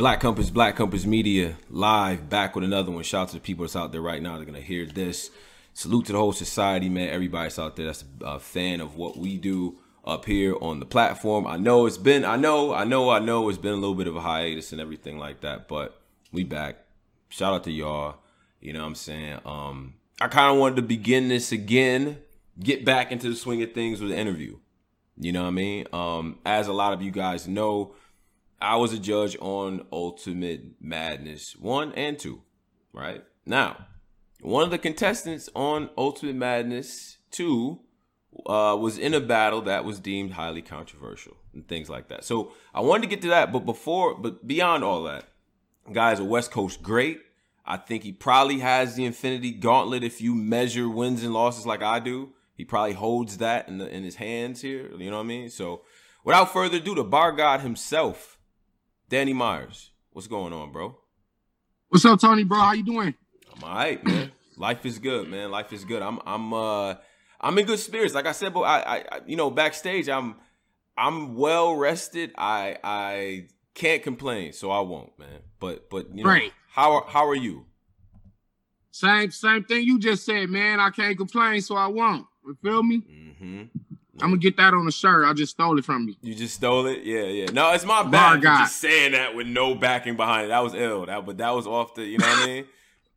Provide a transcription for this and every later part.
Black Compass, Black Compass Media, live back with another one. Shout out to the people that's out there right now. They're gonna hear this. Salute to the whole society, man. Everybody's out there that's a fan of what we do up here on the platform. I know it's been, I know, I know, I know it's been a little bit of a hiatus and everything like that, but we back. Shout out to y'all. You know what I'm saying? Um, I kind of wanted to begin this again, get back into the swing of things with an interview. You know what I mean? Um, as a lot of you guys know, I was a judge on Ultimate Madness 1 and 2, right? Now, one of the contestants on Ultimate Madness 2 uh, was in a battle that was deemed highly controversial and things like that. So I wanted to get to that, but before, but beyond all that, guys, a West Coast great. I think he probably has the Infinity Gauntlet if you measure wins and losses like I do. He probably holds that in, the, in his hands here. You know what I mean? So without further ado, the bar god himself, Danny Myers. What's going on, bro? What's up, Tony, bro? How you doing? I'm all right, man. Life is good, man. Life is good. I'm I'm uh I'm in good spirits. Like I said, but I, I you know, backstage I'm I'm well rested. I I can't complain, so I won't, man. But but you know, Right. how how are you? Same same thing you just said, man. I can't complain, so I won't. You feel me? Mm-hmm. I'm gonna get that on a shirt. I just stole it from you. You just stole it? Yeah, yeah. No, it's my Bar bad just saying that with no backing behind it. That was ill. That but that was off the you know what I mean?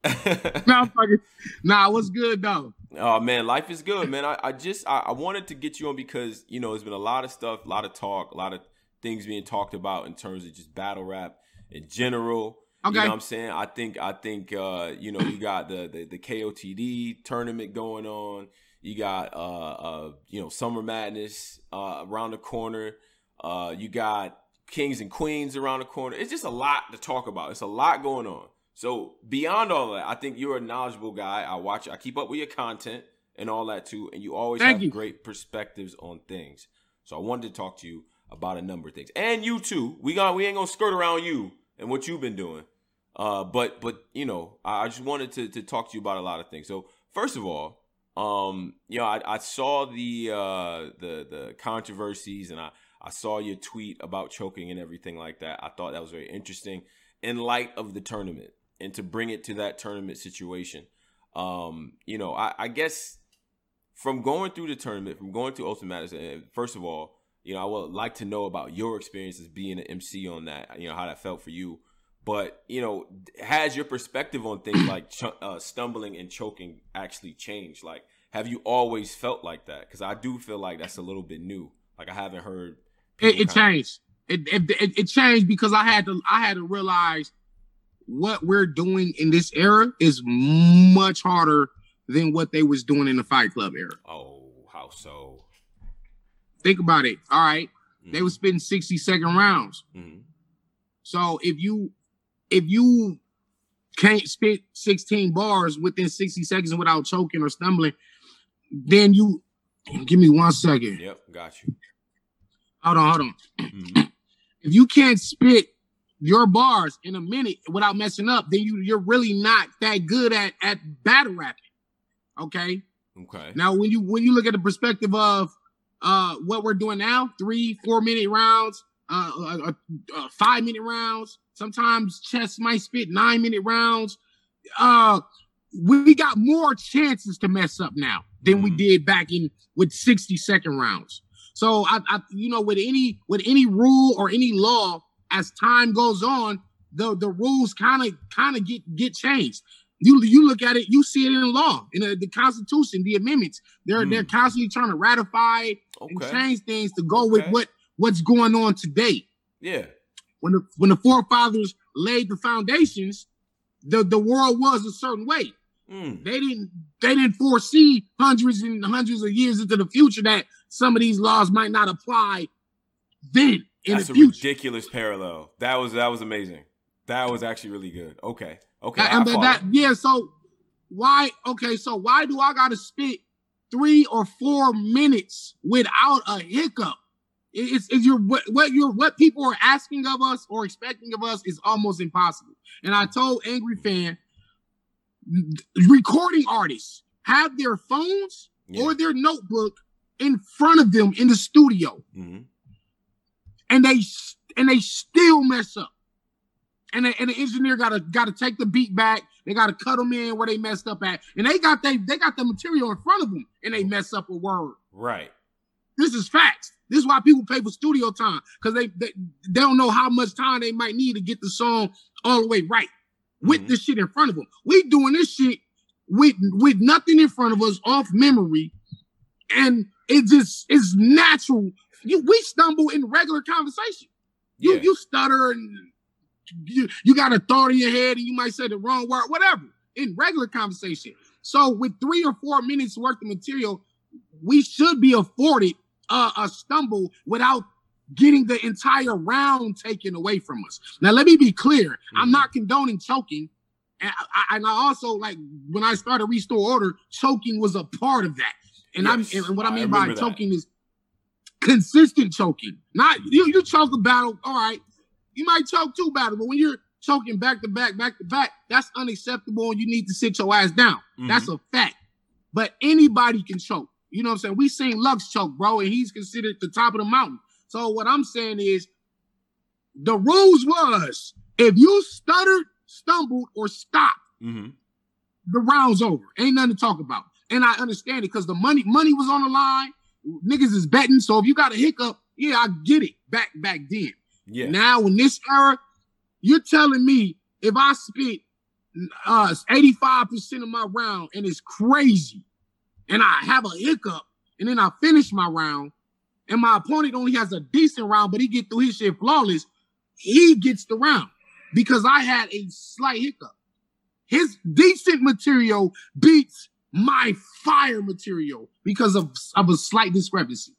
Nah, fucking, nah, what's good though? Oh man, life is good, man. I, I just I, I wanted to get you on because you know there's been a lot of stuff, a lot of talk, a lot of things being talked about in terms of just battle rap in general. You Okay. know what I'm saying? I think I think uh, you know, you got the, the the KOTD tournament going on. You got uh uh you know Summer Madness uh around the corner. Uh you got Kings and Queens around the corner. It's just a lot to talk about. It's a lot going on. So beyond all that, I think you're a knowledgeable guy. I watch, I keep up with your content and all that too, and you always Thank have you. great perspectives on things. So I wanted to talk to you about a number of things, and you too. We got, we ain't gonna skirt around you and what you've been doing. Uh, but but you know, I, I just wanted to to talk to you about a lot of things. So first of all, um, you know, I, I saw the uh the the controversies, and I I saw your tweet about choking and everything like that. I thought that was very interesting in light of the tournament and to bring it to that tournament situation. Um, you know, I, I guess from going through the tournament, from going through Ultimate Madness, and first of all, you know, I would like to know about your experiences being an MC on that. You know, how that felt for you. But you know, has your perspective on things like ch- uh, stumbling and choking actually changed? Like, have you always felt like that? Because I do feel like that's a little bit new. Like, I haven't heard. It, it changed. It, it it changed because I had to I had to realize what we're doing in this era is much harder than what they was doing in the Fight Club era. Oh, how so? Think about it. All right, they Mhm. was spitting 60 second rounds. Mhm. So if you if you can't spit 16 bars within 60 seconds without choking or stumbling, then you give me one second. Yep, got you. Hold on, hold on. Mhm. If you can't spit your bars in a minute without messing up, then you you're really not that good at at battle rapping. Okay. Okay. Now when you when you look at the perspective of uh what we're doing now, three, four minute rounds, uh, uh, uh, uh five minute rounds, sometimes chess might spit nine minute rounds. Uh we got more chances to mess up now than we Mhm. did back in with 60 second rounds. So I, I you know with any with any rule or any law as time goes on, the the rules kind of kind of get get changed. You you look at it, you see it in law, in the, the Constitution, the amendments. They're Hmm. they're constantly trying to ratify and change things to go with what what's going on today. Yeah. When the when the forefathers laid the foundations, the the world was a certain way. Mm. They didn't they didn't foresee hundreds and hundreds of years into the future that some of these laws might not apply then in That's the a future. ridiculous parallel. That was that was amazing. That was actually really good. Okay. Okay. And follow. that yeah, so why okay, so why do I gotta spit three or four minutes without a hiccup? It- It's, it's your what, what your what people are asking of us or expecting of us is almost impossible. And I told Angry Fan, recording artists have their phones Yeah. or their notebook in front of them in the studio, Mhm. and they and they still mess up. and the, and the engineer gotta gotta take the beat back. They gotta cut them in where they messed up at, and they got they they got the material in front of them, and they mess up a word. Right. This is facts. This is why people pay for studio time because they, they they don't know how much time they might need to get the song all the way right with Mhm. this shit in front of them. We doing this shit with with nothing in front of us off memory, and it just is natural. You we stumble in regular conversation. You Yeah. you stutter and you, you got a thought in your head and you might say the wrong word, whatever, in regular conversation. So with three or four minutes worth of material, we should be afforded uh, a stumble without getting the entire round taken away from us. Now, let me be clear. I'm Mhm. not condoning choking. And I, and I also like when I started Restore Order, choking was a part of that. And Yes, I'm and what I I mean by that. choking is consistent choking. Not you, you choke a battle, all right. You might choke two battles, but when you're choking back to back, back to back, that's unacceptable, and you need to sit your ass down. That's a fact. But anybody can choke. You know what I'm saying? We seen Lux choke, bro, and he's considered the top of the mountain. So what I'm saying is the rules was if you stuttered, stumbled, or stopped, hmm the round's over. Ain't nothing to talk about. And I understand it because the money money was on the line. Niggas is betting. So if you got a hiccup, yeah, I get it. Back back then. Yeah. Now in this era, you're telling me if I spit uh 85% of my round and it's crazy, and I have a hiccup, and then I finish my round, and my opponent only has a decent round, but he get through his shit flawless, he gets the round because I had a slight hiccup. His decent material beats my fire material because of, of a slight discrepancy.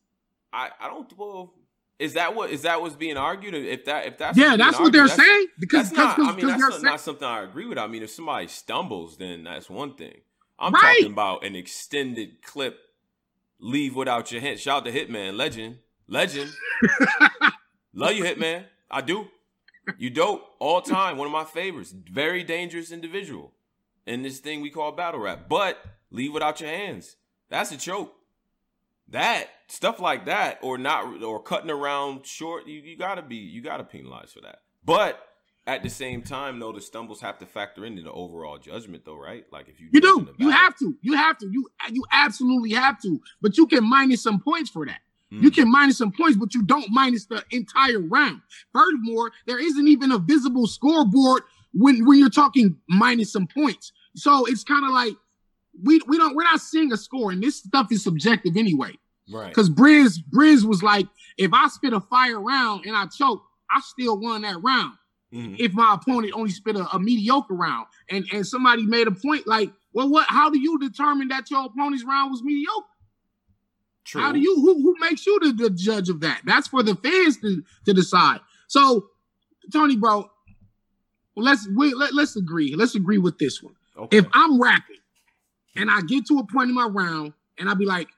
I, I don't well is that what is that what's being argued? If that if that's Yeah, that's what they're that's- saying. Because That's not. I mean, that's not, saying- not something I agree with. I mean, if somebody stumbles, then that's one thing. I'm Right. talking about an extended clip. Leave without your hand. Shout out to Hitman, legend, legend. Love you, Hitman. I do. You dope all time. One of my favorites. Very dangerous individual in this thing we call battle rap. But leave without your hands. That's a choke. That stuff like that, or not, or cutting around short. You, you gotta be, you gotta penalize for that. But at the same time, though, the stumbles have to factor into the overall judgment, though, right? Like if you You do. You have to. You have to. You you absolutely have to. But you can minus some points for that. You Mm. can minus some points, but you don't minus the entire round. Furthermore, there isn't even a visible scoreboard when when you're talking minus some points. So it's kind of like we we don't we're not seeing a score, and this stuff is subjective anyway. right. Because Briz Briz was like, if I spit a fire round and I choke, I still won that round Mhm. if my opponent only spit a, a mediocre round. And and somebody made a point like, well, what? How do you determine that your opponent's round was mediocre? True. How do you? Who who makes you the, the judge of that? That's for the fans to to decide. So, Tony, bro, let's we, let, let's agree. Let's agree with this one. Okay. If I'm rapping and I get to a point in my round and I be like,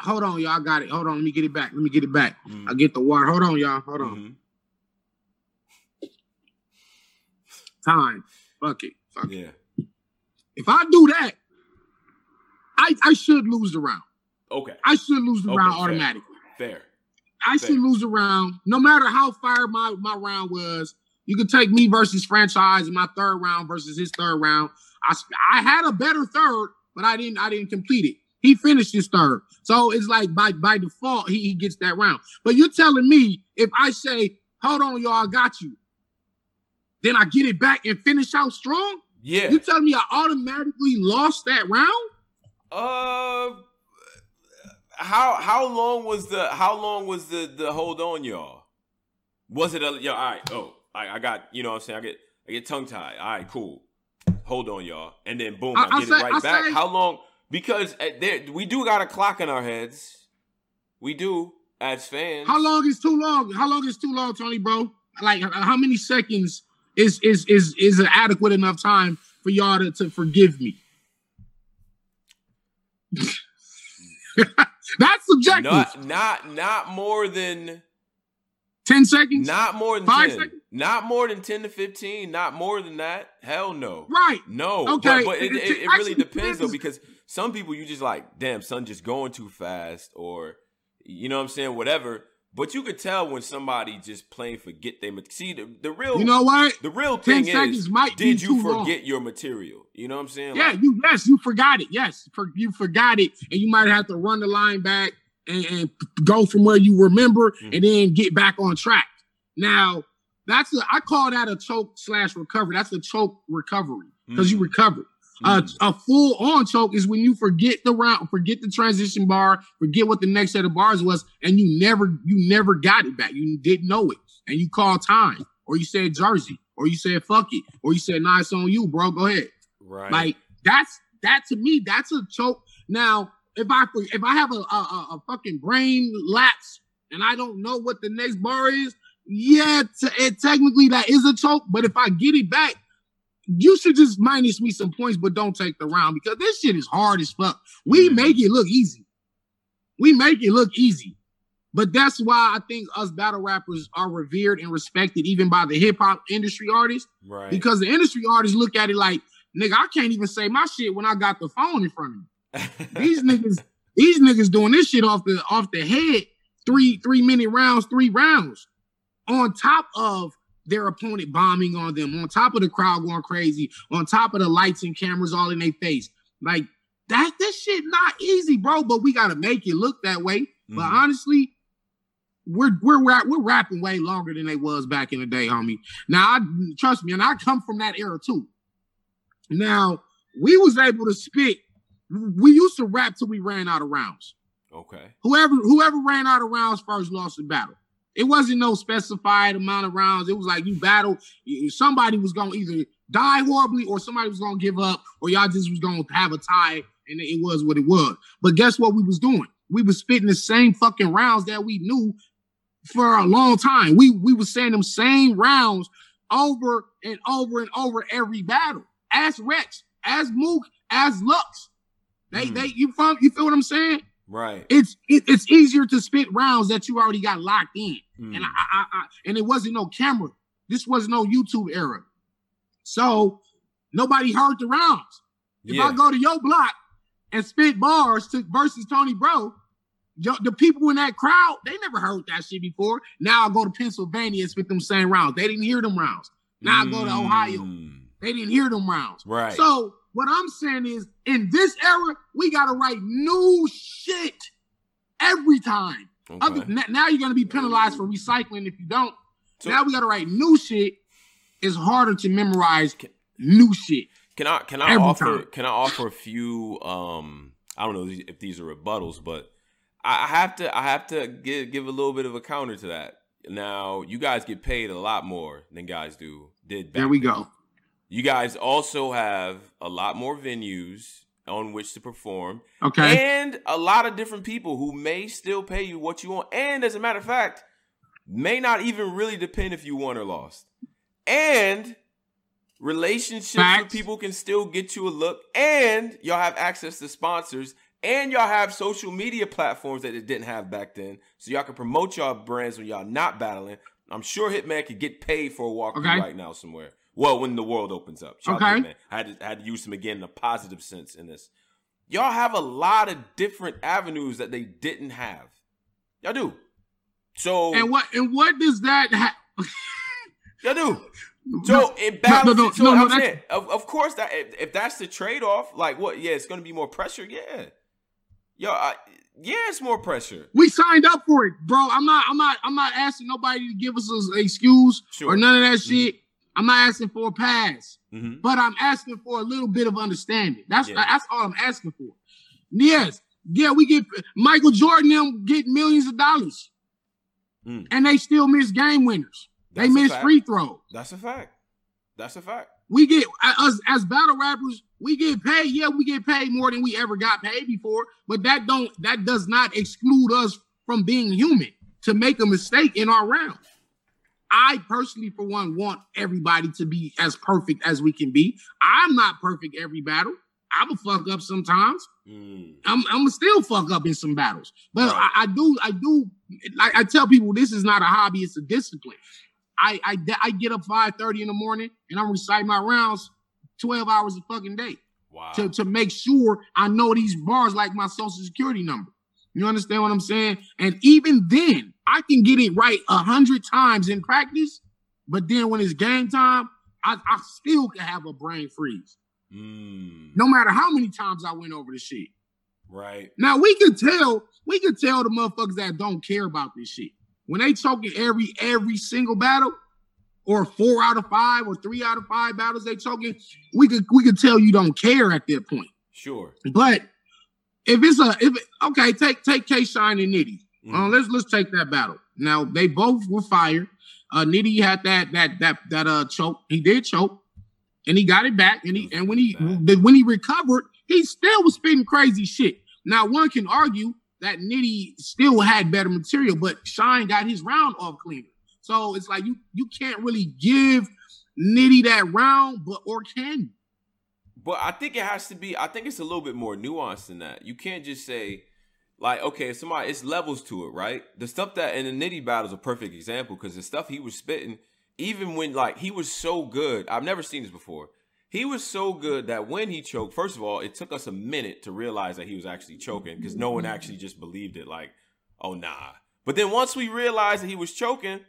hold on, y'all, I got it. Hold on, let me get it back. Let me get it back. Mhm. I get the water. Hold on, y'all. Hold on. Mhm. Time. Fuck it. Fuck it. Yeah. If I do that, I I should lose the round. Okay. I should lose the Okay, round fair. automatically. Fair. I should lose a round, no matter how fire my, my round was. You could take me versus franchise in my third round versus his third round. I I had a better third, but I didn't I didn't complete it. He finished his third, so it's like by by default he, he gets that round. But you're telling me if I say, "Hold on, y'all, I got you," then I get it back and finish out strong. Yeah. You telling me I automatically lost that round? Uh, how how long was the how long was the the hold on y'all? Was it a yeah? All right. Oh, I, I got you know what I'm saying. I get I get tongue tied. All right, cool. Hold on y'all, and then boom, I, I- I get say- it right I back. say- how long? Because there we do got a clock in our heads. We do as fans. How long is too long? How long is too long, Tony, bro? Like how many seconds is is is is an adequate enough time for y'all to, to forgive me? That's subjective. Not not not more than 10 seconds? not more than Five ten. seconds? Not more than ten to fifteen. Not more than that. Hell no. right. No, Okay, but, but it, it- it, it it really depends though because some people you just like, damn, son, just going too fast, or you know what I'm saying, whatever. But you could tell when somebody just plain forget they see the, the real. You know what? The real thing is, might did you forget long. your material? You know what I'm saying? Yeah, Like, you yes, you forgot it. Yes, for, you forgot it, and you might have to run the line back and, and go from where you remember, Mhm. and then get back on track. Now, that's a I call that a choke slash recovery. That's a choke recovery because you Mm. recovered. Uh, a full on choke is when you forget the round, forget the transition bar, forget what the next set of bars was, and you never you never got it back. You didn't know it, and you called time, or you said Jersey, or you said fuck it, or you said nah, it's on you, bro. Go ahead. right. Like that's that to me, that's a choke. Now, if I if I have a a, a, fucking brain lapse and I don't know what the next bar is, yeah, t- it, technically that is a choke. But if I get it back, you should just minus me some points, but don't take the round because this shit is hard as fuck. We make it look easy. We make it look easy. But that's why I think us battle rappers are revered and respected even by the hip hop industry artists right. because the industry artists look at it like, nigga, I can't even say my shit when I got the phone in front of me. These niggas, these niggas doing this shit off the off the head, three three minute rounds, three rounds, on top of their opponent bombing on them, on top of the crowd going crazy, on top of the lights and cameras all in their face. Like that, this shit not easy, bro. But we gotta make it look that way. But Mhm. honestly, we're we're we're rapping way longer than they was back in the day, homie. Now, I trust me, and I come from that era too. Now, we was able to spit. We used to rap till we ran out of rounds. okay. Whoever whoever ran out of rounds first lost the battle. It wasn't no specified amount of rounds. It was like you battle. Somebody was gonna either die horribly or somebody was gonna give up, or y'all just was gonna have a tie, and it was what it was. But guess what we was doing? We was spitting the same fucking rounds that we knew for a long time. We we was saying them same rounds over and over and over every battle. As Rex, as Mook, as Lux. They Mhm. they you from you feel what I'm saying? Right. It's it, it's easier to spit rounds that you already got locked in. Mm. And I, I, I and it wasn't no camera. This was no YouTube era. So nobody heard the rounds. If yeah. I go to your block and spit bars to versus Tony Bro, yo- the people in that crowd, they never heard that shit before. Now I go to Pennsylvania and spit them same rounds. They didn't hear them rounds. Now I go to Ohio. Mm. They didn't hear them rounds. Right. So what I'm saying is, in this era, we gotta write new shit every time. Okay. Other, now you're gonna be penalized for recycling if you don't. So- now we gotta write new shit. It's harder to memorize Can- new shit. Can I can I offer time. can I offer a few um I don't know if these are rebuttals, but I I have to I have to give give a little bit of a counter to that. Now you guys get paid a lot more than guys do did back There we then. go. You guys also have a lot more venues on which to perform. Okay. and a lot of different people who may still pay you what you want. And as a matter of fact may not even really depend if you won or lost. And relationships with people can still get you a look. And y'all have access to sponsors. And y'all have social media platforms that it didn't have back then. So y'all can promote y'all brands when y'all not battling. I'm sure hitman could get paid for a walkthrough Okay. right now somewhere well when the world opens up Shout out to Okay. I had to, I had to use him again in a positive sense in this y'all have a lot of different avenues that they didn't have. Y'all do. So and what and what does that ha- y'all do. So in balance, no, no, so no, no, I'm that's- saying, of, of course that if, if that's the trade off, like what? Yeah, it's gonna be more pressure. Yeah, yo, I, yeah, it's more pressure. we signed up for it, bro. I'm not I'm not I'm not asking nobody to give us an excuse Sure. or none of that shit. Mm-hmm. I'm not asking for a pass. Mhm. but I'm asking for a little bit of understanding. That's Yeah. that's all I'm asking for. Yes, yeah, we get Michael Jordan them get millions of dollars, Mm. and they still miss game winners. That's they miss fact. free throws. That's a fact. That's a fact. We get us as battle rappers, we get paid. Yeah, we get paid more than we ever got paid before, but that don't that does not exclude us from being human to make a mistake in our round. I personally, for one, want everybody to be as perfect as we can be. I'm not perfect every battle. I'm a fuck up sometimes. Mm. I'm I'm still fuck up in some battles. But Right. I, I do I do like I tell people this is not a hobby, it's a discipline. I I, I get up 5:30 in the morning and I'm reciting my rounds 12 hours a fucking day Wow. to, to make sure I know these bars like my social security number. You understand what I'm saying? And even then, I can get it right a hundred times in practice, but then when it's game time, I, I still can have a brain freeze. Mm, No matter how many times I went over the shit. right. Now we can tell, we can tell the motherfuckers that don't care about this shit. When they choking every every single battle, or four out of five, or three out of five battles they choking, we could we could tell you don't care at that point. Sure. But if it's a if okay, take take K Shine and Nitty. Mm, Uh, let's let's take that battle. Now they both were fired. Uh, Nitty had that that that that uh choke. He did choke, and he got it back. And he and when he Bad. when he recovered, he still was spitting crazy shit. Now one can argue that Nitty still had better material, but Shine got his round off cleaner. So it's like you you can't really give Nitty that round, but or can you? But I think it has to be. I think it's a little bit more nuanced than that. You can't just say, like, okay, somebody. It's levels to it, right? The stuff that in the Nitty battle is a perfect example because the stuff he was spitting, even when like he was so good. I've never seen this before. He was so good that when he choked, first of all, it took us a minute to realize that he was actually choking because no one actually just believed it. Like, oh nah. But then once we realized that he was choking,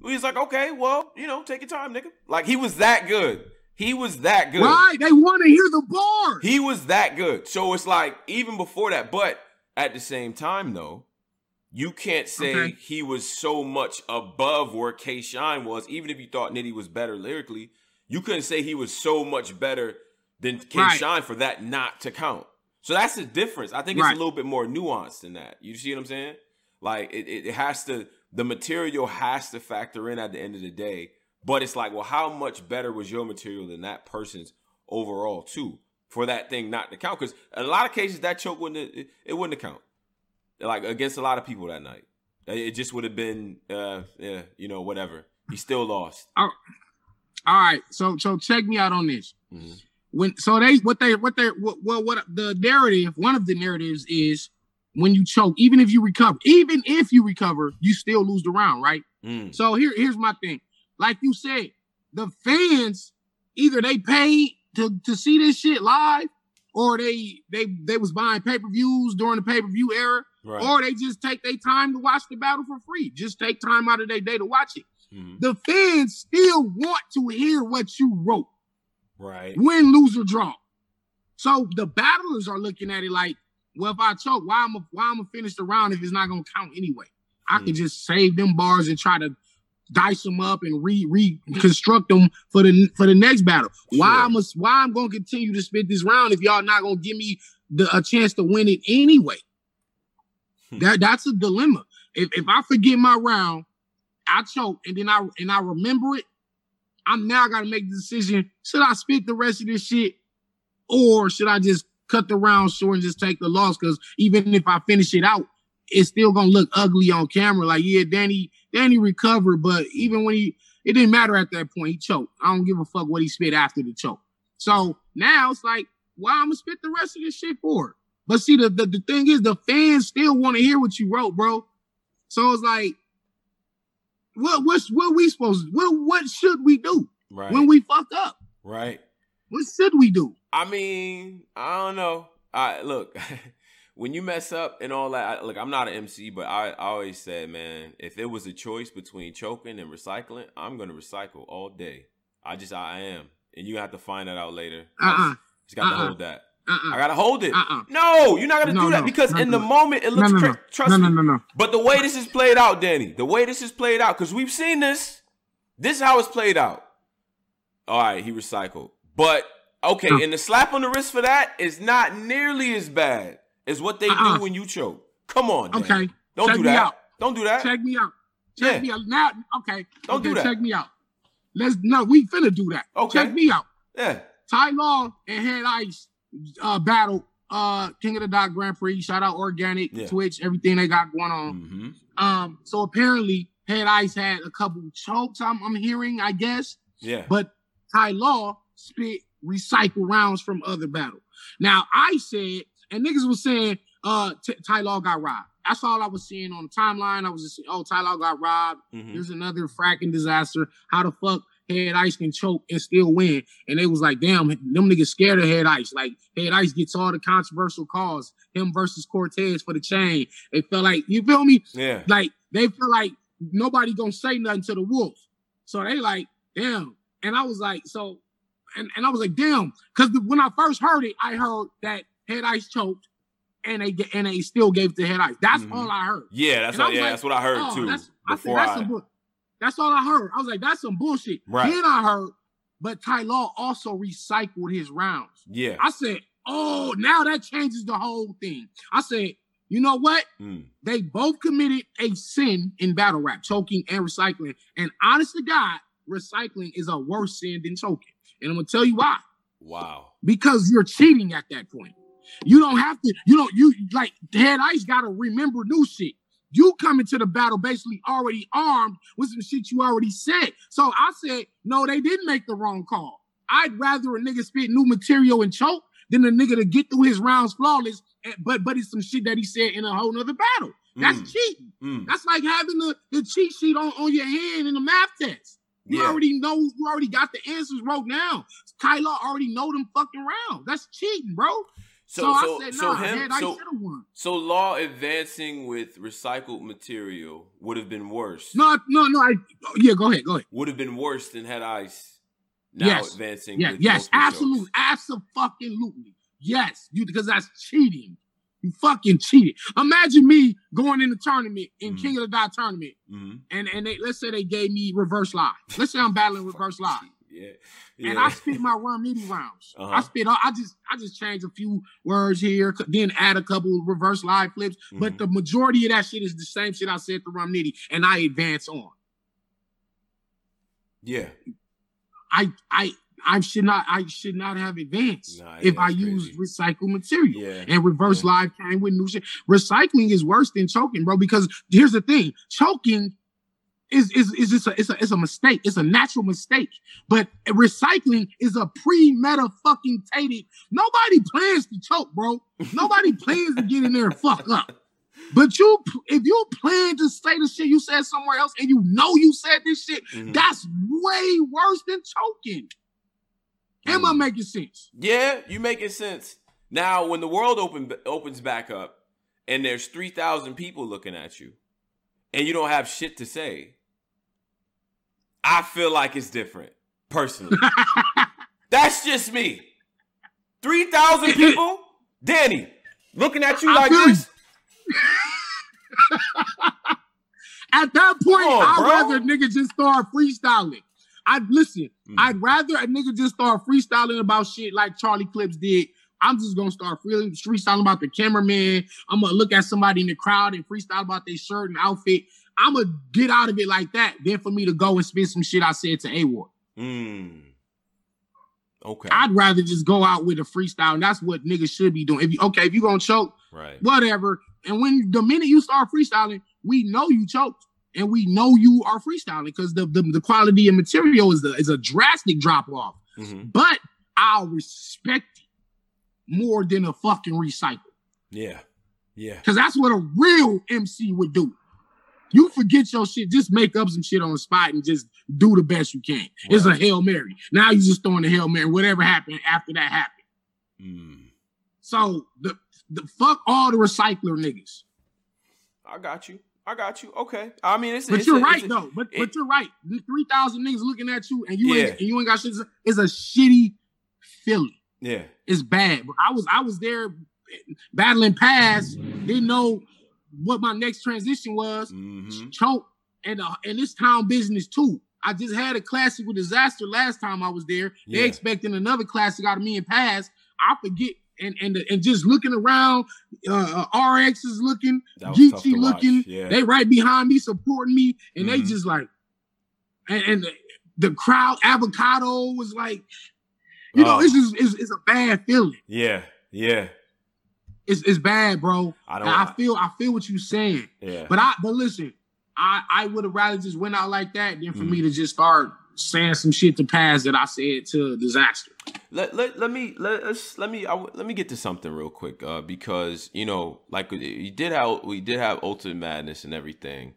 we was like, okay, well, you know, take your time, nigga. Like he was that good. He was that good. Right? They want to hear the bars. He was that good. So it's like even before that, but at the same time though, you can't say Okay. he was so much above where K Shine was, even if you thought Nitty was better lyrically, you couldn't say he was so much better than K Right. Shine for that not to count. So that's the difference. I think it's Right. a little bit more nuanced than that. You see what I'm saying? Like it, it, it has to the material has to factor in at the end of the day. But it's like, well, how much better was your material than that person's overall too for that thing not to count? Because in a lot of cases, that choke wouldn't it, it wouldn't count. Like against a lot of people that night, it just would have been, uh, yeah, you know, whatever. He still lost. All right, so so check me out on this. Mhm. When so they what they what they what, well what the narrative one of the narratives is when you choke, even if you recover, even if you recover, you still lose the round, right? Mm. So here here's my thing. Like you said, the fans either they paid to to see this shit live, or they they they was buying pay per views during the pay per view era, Right. or they just take their time to watch the battle for free. Just take time out of their day to watch it. Mhm. The fans still want to hear what you wrote, Right. win, lose, or draw. So the battlers are looking at it like, well, if I choke, why am I why am I finish the round if it's not gonna count anyway? I can Mm. just save them bars and try to dice them up and re reconstruct them for the for the next battle. Why Sure. I'm a, why I'm gonna continue to spit this round if y'all not gonna give me the a chance to win it anyway? Hmm. that that's a dilemma. If if I forget my round, I choke and then I and I remember it, I'm now gotta make the decision: should I spit the rest of this shit, or should I just cut the round short and just take the loss? Because even if I finish it out, it's still gonna look ugly on camera. Like, yeah, Danny, Danny recovered, but even when he, it didn't matter at that point. He choked. I don't give a fuck what he spit after the choke. So now it's like, why I'm gonna spit the rest of this shit for? But see, the, the, the thing is, the fans still want to hear what you wrote, bro. So it's like, what what's what we supposed to what what should we do Right. when we fuck up? right. What should we do? I mean, I don't know. I look when you mess up and all that. I, look, I'm not an MC, but I, I always said, man, if it was a choice between choking and recycling, I'm gonna recycle all day. I just I am, and you have to find that out later. I Uh-uh. just, just got to Uh-uh. hold that. Uh-uh. I gotta hold it. Uh-uh. No, you're not gonna No, do that no, because no, in the moment it looks no, no. trust No, me. no, no, no. But the way this is played out, Danny, the way this is played out, because we've seen this. This is how it's played out. All right, he recycled. But okay, and the slap on the wrist for that is not nearly as bad as what they Uh-uh. do when you choke. Come on, Danny. Okay. Don't Check do me that. out. Don't do that. Check me out. Check Yeah. me out. Now, okay. Don't okay, do that. Check me out. Let's no, we finna do that. Okay. Check me out. Yeah. Ty Law and Head Ice uh battle uh King of the Dot Grand Prix. Shout out Organik, Yeah. Twitch, everything they got going on. Mm-hmm. Um, so apparently Head Ice had a couple chokes, I'm, I'm hearing, I guess. Yeah. But Ty Law spit recycle rounds from other battle. Now I said, and niggas was saying, uh, T- Ty Law got robbed. That's all I was seeing on the timeline. I was just saying, oh, Ty Law got robbed. Mhm. There's another fracking disaster. How the fuck Head Ice can choke and still win. And they was like, damn, them niggas scared of Head Ice. Like Head Ice gets all the controversial calls. Him versus Cortez for the chain. They felt like you feel me? Yeah. Like they feel like nobody gonna say nothing to the wolf. So they like, damn. And I was like, so, and, and I was like, damn, because when I first heard it, I heard that Head Ice choked, and they and they still gave it to Head Ice. That's Mhm. all I heard. Yeah, that's what, yeah, like, that's what I heard Oh, too. that's, I said, that's I, some That's all I heard. I was like, that's some bullshit. Right. Then I heard, but Ty Law also recycled his rounds. yeah. I said, oh, now that changes the whole thing. I said, you know what? Mm. They both committed a sin in battle rap, choking and recycling. And honest to God, recycling is a worse sin than choking. And I'm gonna tell you why. Wow. Because you're cheating at that point. You don't have to, you don't, you like Head Ice gotta remember new shit. You come into the battle basically already armed with some shit you already said. So I said, no, they didn't make the wrong call. I'd rather a nigga spit new material and choke than a nigga to get through his rounds flawless, and- but but it's some shit that he said in a whole nother battle. That's Mm. cheating. Mm. That's like having the, the cheat sheet on, on your hand in the math test. You Yeah. already know, you already got the answers wrote down. Ty Law already know them fucking rounds. That's cheating, bro. So, So, I so, said, so him, man, I so, should have won. so law advancing with recycled material would have been worse. No, no, no. I yeah, go ahead, go ahead. Would have been worse than Head Ice. Now Yes. advancing. Yeah, with yes, absolutely, absolutely. Yes, you because that's cheating. You fucking cheated. Imagine me going in the tournament in Mhm. King of the Dot tournament. Mhm. and and they, let's say they gave me reverse live. Let's say I'm battling reverse live. Yeah. and I spit my Rum Nitty rounds. Uh-huh. I spit. all- I just I just change a few words here, then add a couple reverse live flips. But Mhm. the majority of that shit is the same shit I said to Rum Nitty, and I advance on. yeah. I I I should not I should not have advanced Nah, if I that's use crazy. recycled material. Yeah. And reverse Yeah. live came with new shit. Recycling is worse than choking, bro. Because here's the thing: choking is is is just a it's a it's a mistake. It's a natural mistake. But recycling is a pre-meta fucking tated. Nobody plans to choke, bro. Nobody plans to get in there and fuck up. But you, if you plan to say the shit you said somewhere else, and you know you said this shit, Mhm. that's way worse than choking. Am I Mm. making sense? Yeah, you making sense. Now, when the world open opens back up and there's 3,000 people looking at you and you don't have shit to say, I feel like it's different, personally. That's just me. 3,000 people? Danny, looking at you I like this? At that point, on, I'd bro. rather a nigga just start freestyling. I'd listen. Mm. I'd rather a nigga just start freestyling about shit like Charlie Clips did. I'm just gonna start free- freestyling about the cameraman. I'm gonna look at somebody in the crowd and freestyle about their shirt and outfit. I'm gonna get out of it like that. Then for me to go and spit some shit I said to A Ward. Mm. Okay. I'd rather just go out with a freestyle. And that's what niggas should be doing. If you okay, if you gonna choke, right. whatever. And when the minute you start freestyling, we know you choked. And we know you are freestyling because the, the, the quality of material is, the, is a drastic drop off. Mhm. But I'll respect it more than a fucking recycle. Yeah. Yeah. Because that's what a real MC would do. You forget your shit, just make up some shit on the spot and just do the best you can. It's a. Hail Mary. Now you just throwing the Hail Mary. Whatever happened after that happened. Mm. So the, the fuck all the recycler niggas. I got you. I got you. Okay. I mean, it's But it's you're a- right a- though. But it- but you're right. Three thousand niggas looking at you and you Yeah. ain't and you ain't got shit. It's a shitty feeling. Yeah. It's bad. But I was I was there battling past. Didn't know what my next transition was. hmm Choke and uh, and this town business too. I just had a classic with Dizaster last time I was there. Yeah. They expecting another classic out of me and pass. I forget. And and and just looking around, uh, uh, RX is looking, Geechee looking. Yeah. They right behind me, supporting me, and they Mhm. just like, and, and the, the crowd, avocado was like, you know, Oh. it's just it's, it's a bad feeling. yeah. Yeah. It's it's bad, bro. I don't. I feel I feel what you're saying, yeah. but I but listen, I I would have rather just went out like that than for Mhm. me to just start saying some shit to pass that I said to Dizaster. let, let, let me let us let me I, let me get to something real quick uh, because you know like we did have we did have ultimate madness and everything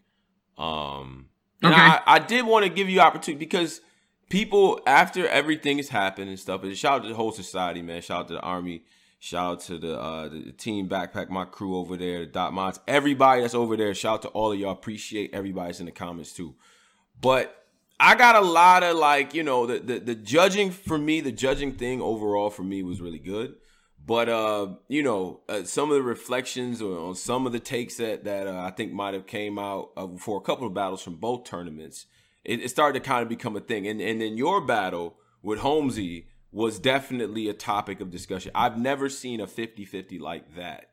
um and Okay. I, I did want to give you opportunity because people after everything has happened and stuff. And shout out to the whole society, man. Shout out to the army. Shout out to the uh, the, team backpack, my crew over there, the dot mods, everybody that's over there. Shout out to all of y'all. Appreciate everybody's in the comments too. But I got a lot of like, you know, the, the the judging for me, the judging thing overall for me was really good. But uh, you know, uh, some of the reflections on some of the takes that that uh, I think might have came out uh, for a couple of battles from both tournaments, it, it, started to kind of become a thing. And and in your battle with Holmesy was definitely a topic of discussion. I've never seen a 50-50 like that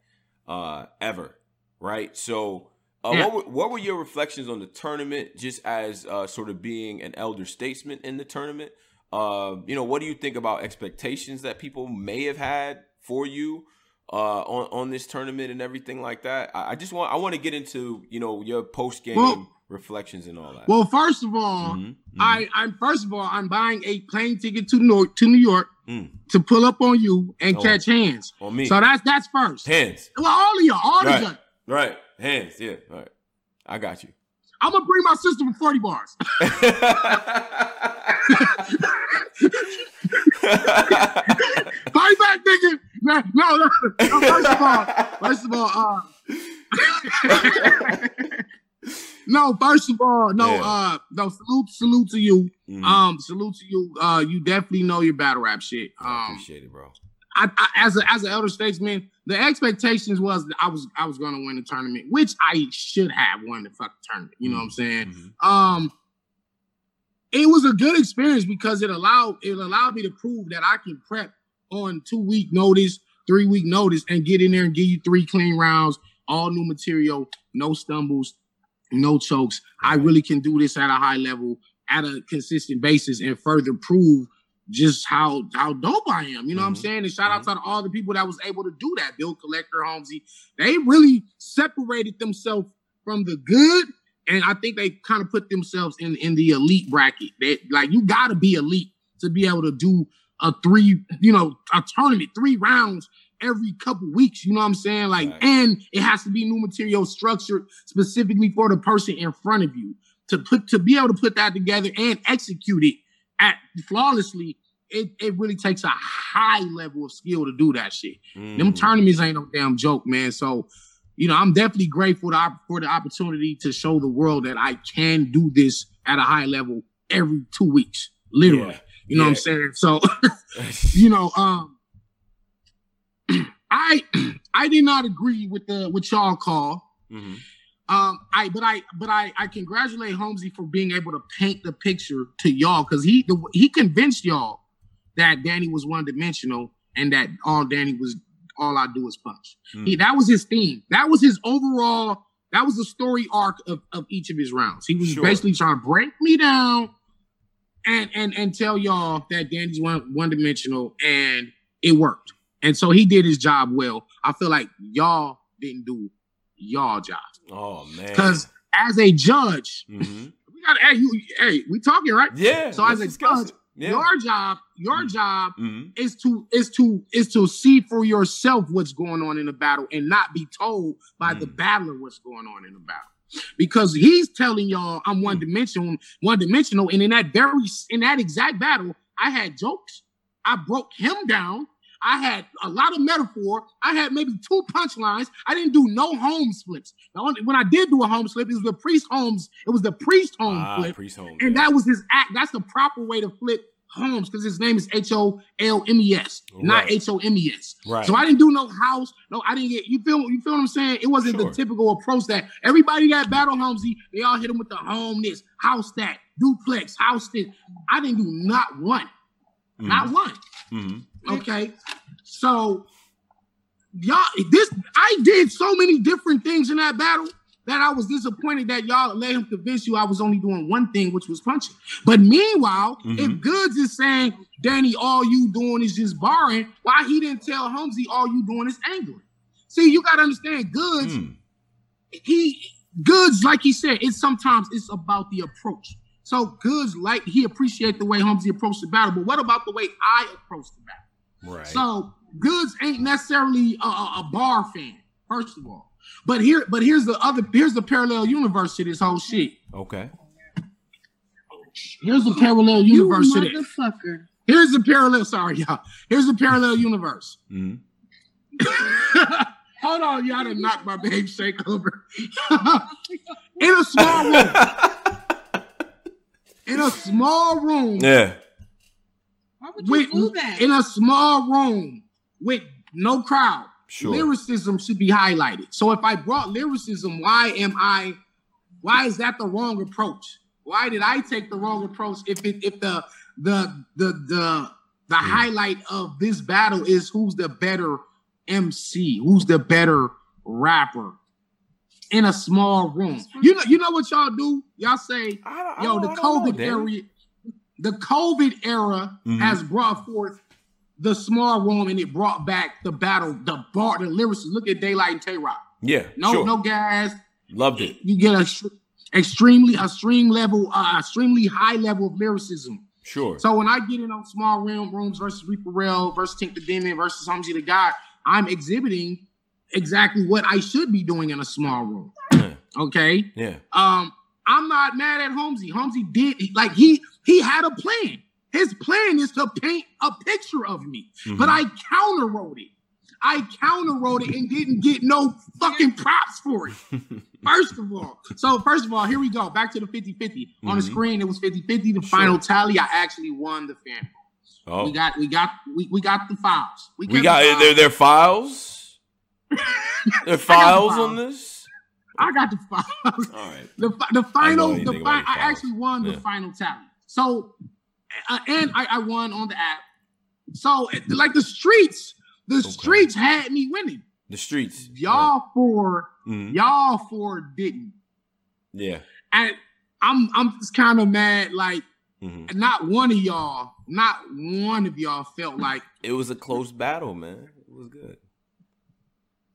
uh, ever, right? So uh, yeah. what, were, what were your reflections on the tournament, just as uh, sort of being an elder statesman in the tournament? Uh, you know, what do you think about expectations that people may have had for you uh, on on this tournament and everything like that? I, I just want I want to get into you know your post game well, reflections and all that. Well, first of all, mm-hmm, mm-hmm. I I'm first of all I'm buying a plane ticket to New to New York mm. to pull up on you and oh, catch hands on me. So that's that's first hands. Well, all of y'all, all right. of you. Right. Hands, yeah. All right. I got you. I'm gonna bring my sister with 40 bars. Fight back, nigga. No, no, no. no first of all, first of all, uh, no, first of all, no, yeah. uh, no, salute, salute to you. Mm-hmm. Um, salute to you. Uh, you definitely know your battle rap shit. Um, I appreciate it, bro. I, I, as a as an elder statesman, the expectations was I was I was going to win the tournament, which I should have won the fucking tournament. You know what I'm saying? Mm-hmm. Um, it was a good experience because it allowed it allowed me to prove that I can prep on two week notice, three week notice, and get in there and give you three clean rounds, all new material, no stumbles, no chokes. I really can do this at a high level at a consistent basis and further prove just how how dope I am. You know mm-hmm. what I'm mm-hmm. saying? And shout mm-hmm. out to all the people that was able to do that. Bill Collector, Holmesy, they really separated themselves from the good. And I think they kind of put themselves in, in the elite bracket. That like you gotta be elite to be able to do a three, you know, a tournament, three rounds every couple weeks. You know what I'm saying? Like, right. and it has to be new material structured specifically for the person in front of you to put to be able to put that together and execute it at flawlessly, it, it really takes a high level of skill to do that shit. Mm. Them tournaments ain't no damn joke, man. So, you know, I'm definitely grateful to, for the opportunity to show the world that I can do this at a high level every two weeks, literally. Yeah. You know yeah. what I'm saying? So, you know, um, I I did not agree with the what y'all call. Mm-hmm. Um, I but I but I I congratulate Holmesy for being able to paint the picture to y'all because he the, he convinced y'all that Danny was one dimensional and that all Danny was all I do is punch. Mm. He that was his theme. That was his overall. That was the story arc of, of each of his rounds. He was sure. basically trying to break me down and and and tell y'all that Danny's one one dimensional and it worked. And so he did his job well. I feel like y'all didn't do y'all job. Oh man. Because as a judge, mm-hmm. we gotta hey, you hey, we talking, right? Yeah. So as a judge, yeah. your job, your mm-hmm. job mm-hmm. is to is to is to see for yourself what's going on in the battle and not be told by mm. the battler what's going on in the battle. Because he's telling y'all I'm one mm. dimensional, one dimensional, and in that very in that exact battle, I had jokes. I broke him down I had a lot of metaphor. I had maybe two punchlines. I didn't do no Holmes flips. Only, when I did do a home flip, it was the Priest Holmes. It was the Priest Holmes ah, flip. Priest Holmes, and yeah. that was his act. That's the proper way to flip Holmes because his name is H O L M E S, not H O M E S. Right. So I didn't do no house. No, I didn't get. You feel? You feel what I'm saying? It wasn't sure. the typical approach that everybody got battle Holmesy, they all hit him with the home this, house that, duplex, house this. I didn't do not one, mm-hmm. not one. Mm-hmm. Okay. So y'all, this I did so many different things in that battle that I was disappointed that y'all let him convince you I was only doing one thing, which was punching. But meanwhile, mm-hmm. if Goodz is saying, Danny, all you doing is just barring, why he didn't tell Holmesy all you doing is angling? See, you gotta understand, Goodz, mm. he Goodz, like he said, it's sometimes it's about the approach. So Goodz like he appreciate the way Holmesy approached the battle, but what about the way I approached the battle? Right. So Goodz ain't necessarily a, a, bar fan, first of all. But here, but here's the other here's the parallel universe to this whole shit. Okay. Here's the parallel You universe to this. motherfucker. Here's the parallel. Sorry, y'all. Here's the parallel universe. Mhm. Hold on, y'all done knocked my babe shake over. in a small room. In a small room. yeah. Why would you do that? in a small room with no crowd. Sure. Lyricism should be highlighted. So if I brought lyricism, why am I? Why is that the wrong approach? Why did I take the wrong approach? If it, if the the the the the Hmm. highlight of this battle is who's the better MC, who's the better rapper in a small room. You know, you know what y'all do? Y'all say, I I yo, don't- the I COVID Danny. The COVID era Mhm. has brought forth the small room and it brought back the battle, the bar, the lyricists. Look at Daylight and Tay Rock. Yeah. No, sure. no gas. Loved it. You get a extremely, a stream level, uh, extremely high level of lyricism. Sure. So when I get in on small realm rooms versus Reaper Rail versus Tink the Demon versus Humsy the God, I'm exhibiting exactly what I should be doing in a small room. Yeah. Okay. Yeah. Um, I'm not mad at Holmesy. Holmesy did like he he had a plan. His plan is to paint a picture of me, but Mhm. I counter wrote it. I counter wrote it and didn't get no fucking props for it. First of all, so first of all, here we go. Back to the 50 50. On the Mhm. screen, it was 50 50. The Sure. final tally, I actually won the fan. oh. We got, we got, we, we got the files. We kept got the there. There files. There files files. on this. I got the files. All right. the the final the fi- the I actually won the final tally. So uh, and I, I won on the app. So like the streets, the Okay. streets had me winning. The streets. Y'all four, Mhm. y'all four didn't. Yeah. And I'm I'm just kind of mad. Like Mhm. not one of y'all, not one of y'all felt like It was a close battle, man. It was good.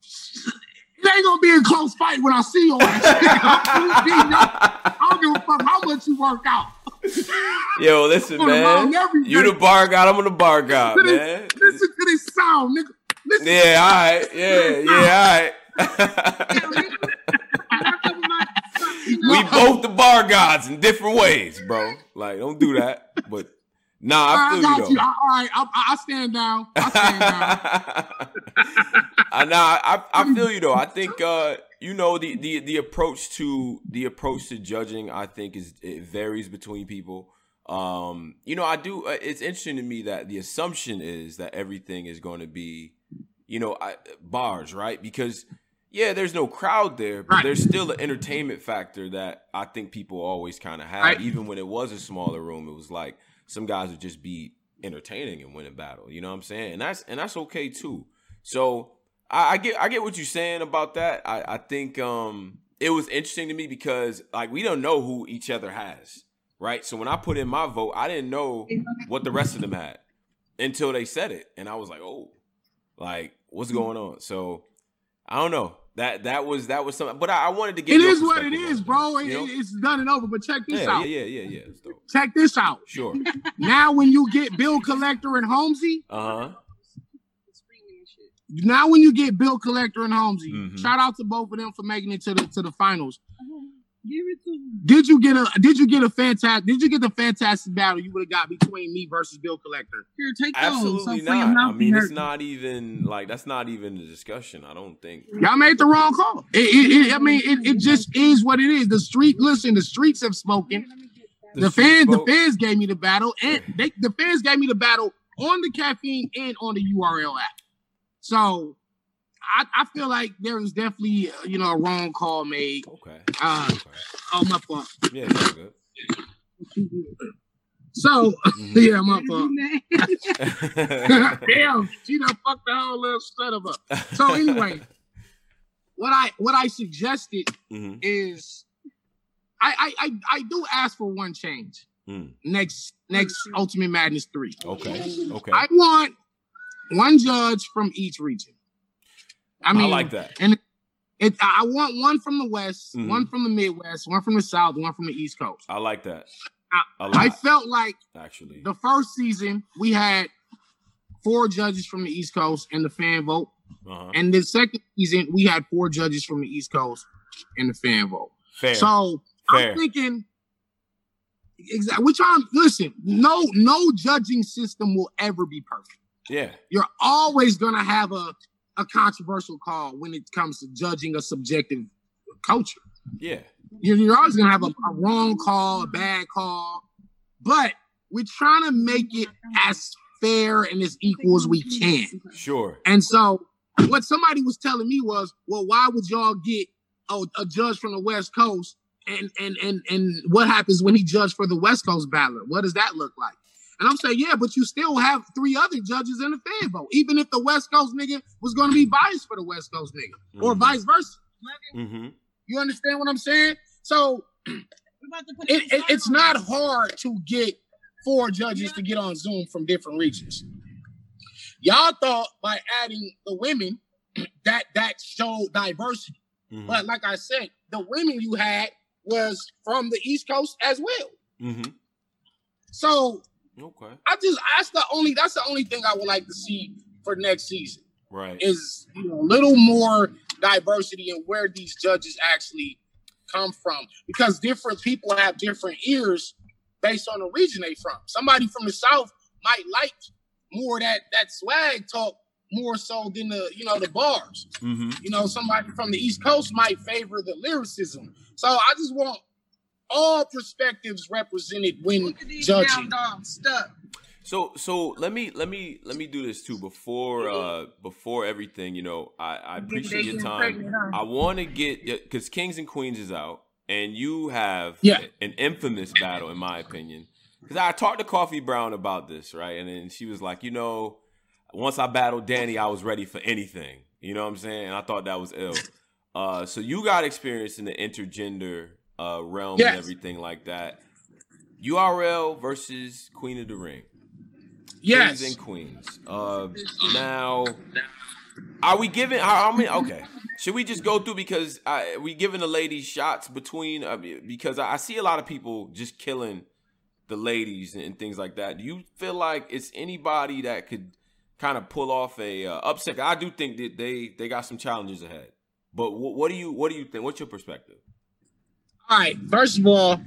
it ain't gonna be a close fight when I see you on I don't give a fuck how much you work out. Yo, listen, man. You the bar god. I'm the bar god, Listen- man. Listen to this sound, nigga. Listen Yeah, all right. Yeah, yeah, all right. we both the bar gods in different ways, bro. Like, don't do that. But nah, I I feel got you you. though. I, all right, I, I stand down. I stand down. I nah, I I feel you though. I think uh you know the the the approach to the approach to judging I think is it varies between people. Um you know I do uh, it's interesting to me that the assumption is that everything is going to be you know I, bars, right? Because yeah, there's no crowd there, but Right. there's still an entertainment factor that I think people always kind of have. Right. Even when it was a smaller room, it was like some guys would just be entertaining and win a battle. You know what I'm saying? And that's and that's okay too. So I, I get I get what you're saying about that. I, I think um it was interesting to me because like we don't know who each other has, right? So when I put in my vote, I didn't know what the rest of them had until they said it, and I was like, oh, like what's going on? So I don't know. That that was that was something, but I, I wanted to get. It is what it perspective on is, bro. It- You? It's done and over. But check this Yeah, out. yeah, yeah, yeah, yeah. Check this out. Sure. Now, when you get Bill Collector and Holmesy, Uh huh. now when you get Bill Collector and Holmesy, Mhm. shout out to both of them for making it to the to the finals. Give it to him. Did you get a Did you get a fantastic Did you get the fantastic battle you would have got between me versus Bill Collector? Here, take those. Absolutely so not. I mean, be it's not even like that's not even a discussion. I don't think. Y'all made the wrong call. It, it, it- I mean, it, it just is what it is. The street, listen, the streets have spoken. The, street fans, the fans gave me the battle, and they, the fans gave me the battle on the caffeine and on the URL app. So, I, I feel like there was definitely uh, you know a wrong call made. Okay. Uh, okay. oh my fault. Yeah, it's all good. So Mhm. yeah, my fault. Damn, she done fucked the whole little setup up. So anyway, what I what I suggested Mhm. is I I I, I do ask for one change. Mm. Next next Ultimate Madness 3. Okay. Okay. I want one judge from each region. I mean I like that. and it I want one from the West, Mhm. one from the Midwest, one from the South, one from the East Coast. I like that. I- I felt like actually. the first season we had four judges from the East Coast and the fan vote. Uh-huh. And the second season we had four judges from the East Coast and the fan vote. Fair. So Fair. I'm thinking exactly. We're trying. Listen, no, no judging system will ever be perfect. Yeah. You're always gonna have a a controversial call when it comes to judging a subjective culture. Yeah. You're, you're always gonna have a, a wrong call, a bad call, but we're trying to make it as fair and as equal as we can. Sure. And so, what somebody was telling me was, well, why would y'all get a, a judge from the West Coast? And and and and what happens when he judged for the West Coast ballot? What does that look like? And I'm saying, yeah, but you still have three other judges in the fan vote, even if the West Coast nigga was going to be biased for the West Coast nigga, or Mhm. vice versa. Mm-hmm. You understand what I'm saying? So We about to put it, it, it's not hard to get four judges to get on Zoom from different regions. Y'all thought by adding the women that that showed diversity, Mm-hmm. but like I said, the women you had was from the East Coast as well. Mm-hmm. So Okay. I just that's the only that's the only thing I would like to see for next season Right. is you know a little more diversity in where these judges actually come from because different people have different ears based on the region they from. Somebody from the south might like more that that swag talk more so than the you know the bars. mm-hmm. You know, somebody from the east coast might favor the lyricism. So I just want all perspectives represented when Look at these judging. hound dogs stuck. So so let me let me let me do this too before uh before everything. You know, I I appreciate your time. I want to get because Kings and Queens is out, and you have Yeah. an infamous battle, in my opinion. Because I talked to Coffee Brown about this, right? And then she was like, you know, once I battled Danny, I was ready for anything. You know what I'm saying? And I thought that was ill. Uh, so you got experience in the intergender uh, realm Yes. and everything like that. URL versus Queen of the Ring. Yes. Kings and queens. Uh, now, are we giving how, how many? Okay, should we just go through because I, we giving the ladies shots between? Mean, because I, I see a lot of people just killing the ladies and, things like that. Do you feel like it's anybody that could kind of pull off a uh, upset? I do think that they they got some challenges ahead. But what, what do you what do you think? What's your perspective? All right. First of all,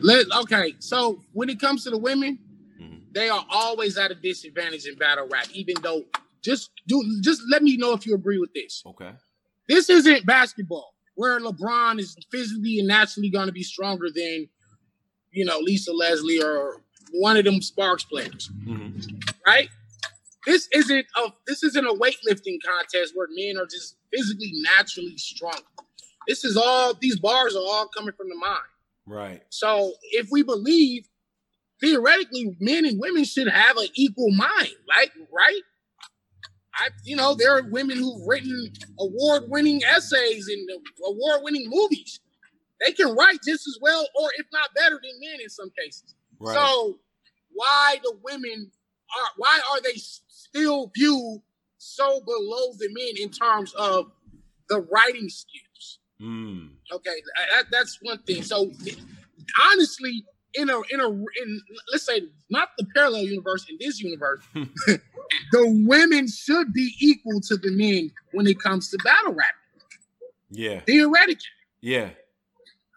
let okay. So when it comes to the women, Mhm. they are always at a disadvantage in battle rap. Even though, just do just let me know if you agree with this. Okay. This isn't basketball where LeBron is physically and naturally going to be stronger than, you know, Lisa Leslie or one of them Sparks players, hmm right? This isn't a this isn't a weightlifting contest where men are just physically naturally strong. This is all these bars are all coming from the mind. Right. So if we believe theoretically men and women should have an equal mind, like right? I you know, there are women who've written award-winning essays and award-winning movies. They can write just as well, or if not better than men in some cases. Right. So why the women are why are they still viewed so below the men in terms of the writing skills? Mm. Okay, that, that's one thing. So honestly, in a in a in let's say not the parallel universe, in this universe, the women should be equal to the men when it comes to battle rap. Yeah. Theoretically. Yeah.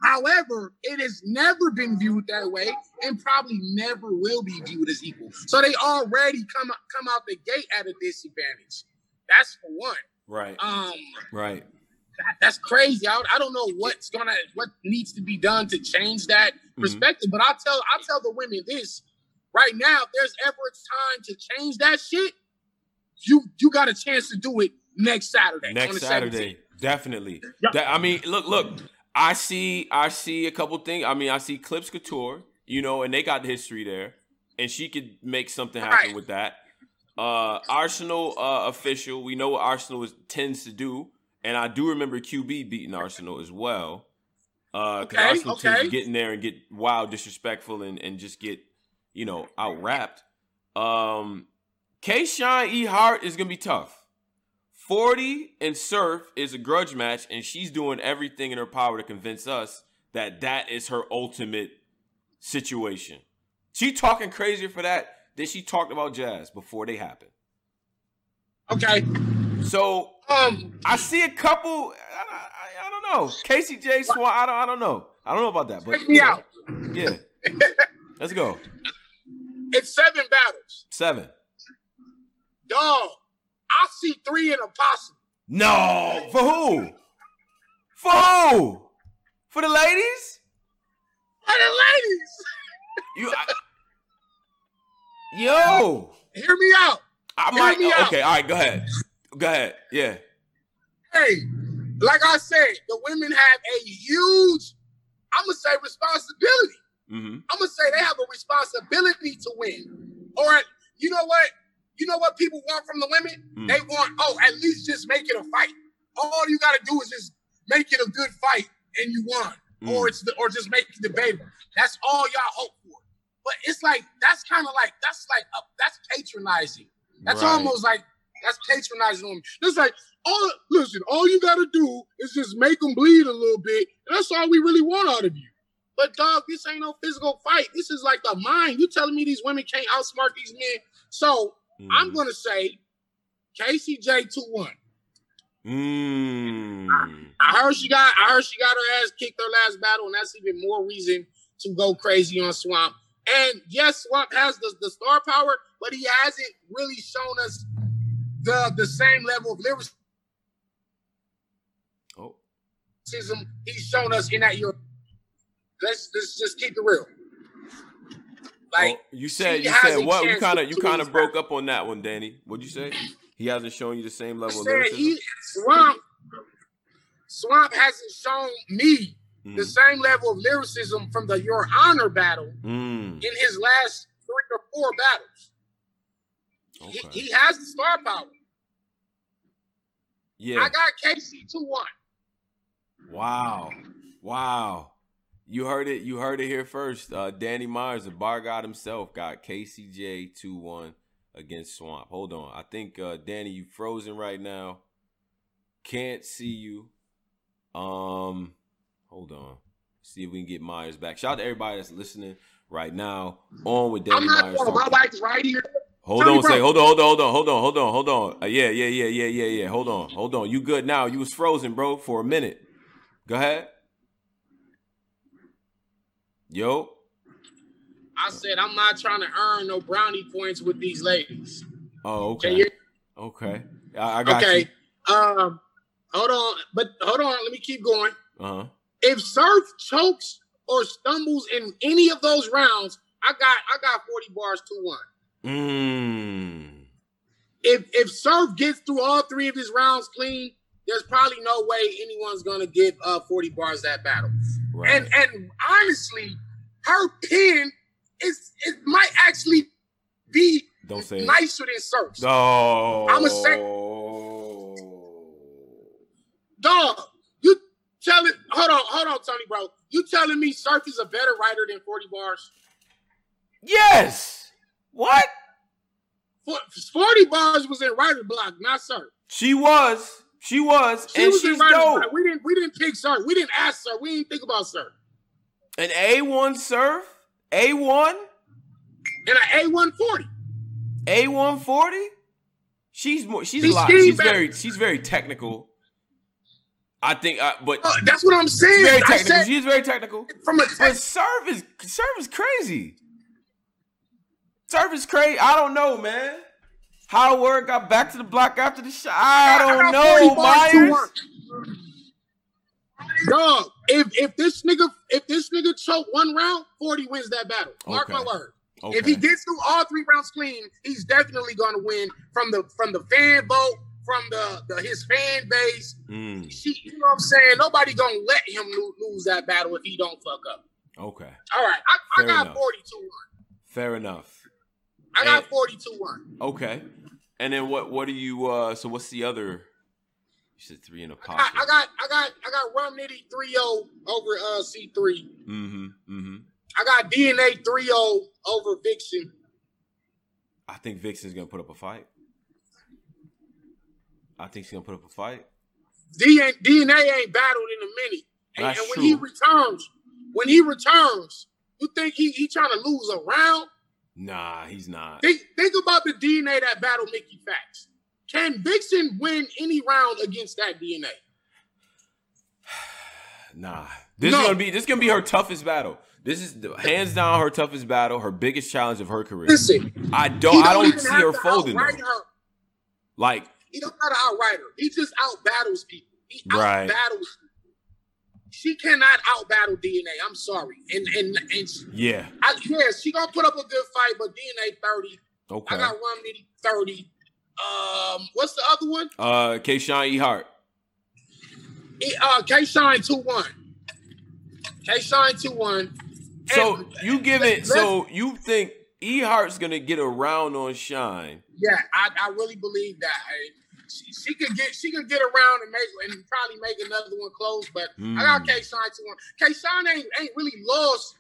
However, it has never been viewed that way and probably never will be viewed as equal. So they already come come out the gate at a disadvantage. That's for one. Right. Um, Right. That- that's crazy. I, I don't know what's gonna what needs to be done to change that perspective. But I'll tell I'll tell the women this right now. If there's ever a time to change that shit, you you got a chance to do it next Saturday. next Saturday, 17th. definitely. Yeah. That- I mean, look, look. I see, I see a couple things. I mean, I see Clips Couture, you know, and they got the history there, and she could make something happen Right. with that. Uh, Arsenal uh, official, we know what Arsenal is, tends to do, and I do remember QB beating Arsenal as well. Uh, because Okay, Arsenal tends to get in there and get wild, disrespectful, and, and just get, you know, out rapped. Um, K. Shine E. Hart is gonna be tough. 40 and Surf is a grudge match, and she's doing everything in her power to convince us that that is her ultimate situation. She talking crazier for that than she talked about Jazz before they happened. Okay. So Um. I see a couple. I, I, I don't know. Casey J. Swan. I don't. I don't know. I don't know about that. But Check me out. Yeah. Let's go. It's seven battles. Seven. Dog, I see three in a possible. No. For who? For who? For the ladies? For the ladies. You. I, yo. Hear me out. I Hear might. me out. Okay. All right. Go ahead. Go ahead. Yeah. Hey, like I said, the women have a huge, I'm gonna say responsibility. Mm-hmm. I'm gonna say they have a responsibility to win. Or you know what? You know what people want from the women? Mm. They want, oh, at least just make it a fight. All you gotta do is just make it a good fight and you won. Mm. Or it's the, or just make it debatable. That's all y'all hope for. But it's like that's kind of like that's like a, that's patronizing. That's Right. almost like that's patronizing on me. It's like all listen, all you gotta do is just make them bleed a little bit. That's all we really want out of you. But dog, this ain't no physical fight. This is like the mind. You telling me these women can't outsmart these men? So I'm Mhm. gonna say KCJ two one. Mm. I heard she got I heard she got her ass kicked her last battle, and that's even more reason to go crazy on Swamp. And yes, Swamp has the, the star power, but he hasn't really shown us the the same level of lyricism Oh. he's shown us in that year. Let's let's just keep it real. Like Oh, you said you said what? You kind of you kind of broke up on that one, Danny. What'd you say? He hasn't shown you the same I level of said, lyricism. he Swamp Swamp hasn't shown me Mm. the same level of lyricism from the Your Honor battle Mm. in his last three or four battles. Okay. He, he has the star power. yeah. I got KC 2 1. Wow. Wow. You heard it. You heard it here first. Uh, Danny Myers, the bar god himself, got KCJ 2 1 against Swamp. Hold on. I think, uh, Danny, you frozen right now. Can't see you. Um, hold on. See if we can get Myers back. Shout out to everybody that's listening right now. On with Danny Myers. I'm not Myers. Going. My talking. wife's right here. Hold Tony on, say, hold on, hold on, hold on, hold on, hold on, hold on. Uh, yeah, yeah, yeah, yeah, yeah, yeah. Hold on, hold on. You good now? You was frozen, bro, for a minute. Go ahead. Yo, I said, I'm not trying to earn no brownie points with these ladies. oh, okay, okay. I, I got Okay. Um, hold on. But hold on. Let me keep going. Uh huh. If Surf chokes or stumbles in any of those rounds, I got I got 40 bars 2 1. Mmm. If if Surf gets through all three of his rounds clean, there's probably no way anyone's gonna give uh 40 bars that battle. Right. And and honestly, her pin is it might actually be Don't say it. nicer than Surf's. No. I'ma say- Dog, you telling hold on, hold on, Tony, bro. You telling me Surf is a better writer than 40 bars? Yes. What? For- 40 bars was in writer block, not Surf. She was. She was, She and was she's in dope. block. We didn't we didn't pick Surf. We didn't ask Surf. We didn't think about Surf. An A one surf. A one. And an A140. A one forty. She's more. She's a lot. She's back. very. She's very technical. I think, uh, but Uh, that's what I'm saying. she's very technical. said She's very technical. from a But Surf is Surf is crazy. Surf is crazy. I don't know, man. Howard got back to the block after the shot. I don't got 40 know, Myers. work. Dog, if if this nigga if this nigga choke one round, 40 wins that battle. Mark my word. Okay. If he gets through all three rounds clean, he's definitely gonna win from the from the fan vote, from the, the his fan base. Mm, She, you know what I'm saying? Nobody gonna let him lo- lose that battle if he don't fuck up. okay. All right, I, I got enough. 42 1. Fair enough. I got 42 1. Okay. And then what? What do you? uh So what's the other? You said three in a I, pocket. I got I got I got Rum Nitty 3-0 over uh C3. Mm-hmm. Mm-hmm. I got DNA 3-0 over Vixen. I think Vixen's gonna put up a fight. I think she's gonna put up a fight. DNA ain't battled in a minute. And, That's and when he returns, when he returns, you think he, he trying to lose a round? Nah, he's not. Think think about the DNA that battled Mickey Factz. Can Vixen win any round against that DNA? Nah. This No. is gonna be this is gonna be her toughest battle. This is the, hands down her toughest battle, her biggest challenge of her career. Listen, I he don't. I don't see her folding. her. Like He don't got to outright her. He just out battles people. He out Right. battles. She cannot out battle DNA. I'm sorry. And and and she- yeah, I, yeah, she gonna put up a good fight, but DNA 30. okay. I got Romney 30. Um, what's the other one? Uh, Kayshawn E Hart. E- Uh, K Shine 2 1. K Shine 2 1. So you give it. let's- So you think E Hart's gonna get around on Shine? Yeah, I, I really believe that. She, she could get she could get around and make and probably make another one close, but I got Mm. K Shine 2 1. K Shine ain't, ain't really lost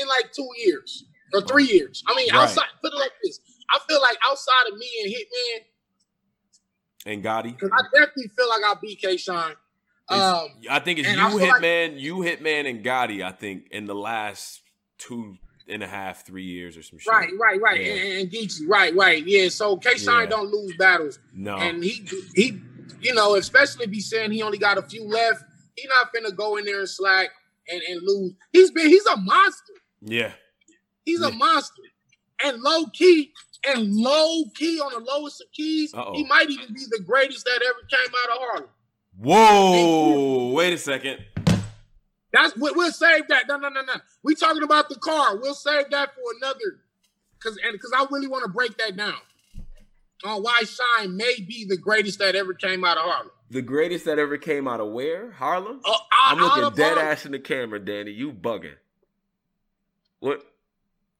in like two years or three years. I mean, Right. outside, put it like this. I feel like outside of me and Hitman, And Gotti. because I definitely feel like I beat K Shine. Um, I think it's you, feel like- Hitman, you, Hitman, and Gotti. I think in the last two and a half, three years or some shit. right, right, right. Yeah. And, and Geechi, right, right. Yeah, so K Shine Yeah. don't lose battles. No. And he he, you know, especially if he's saying he only got a few left, he not finna go in there and slack and, and lose. He's been he's a monster. yeah. He's Yeah. a monster. And low key, and low key on the lowest of keys, Uh-oh. he might even be the greatest that ever came out of Harlem. Whoa! Wait a second. That's we- we'll save that. No, no, no, no. We talking about the car. We'll save that for another, because and because I really want to break that down on why Shine may be the greatest that ever came out of Harlem. The greatest that ever came out of where? Harlem. Uh, I'm looking dead Harlem. ass in the camera, Danny. You bugging. What?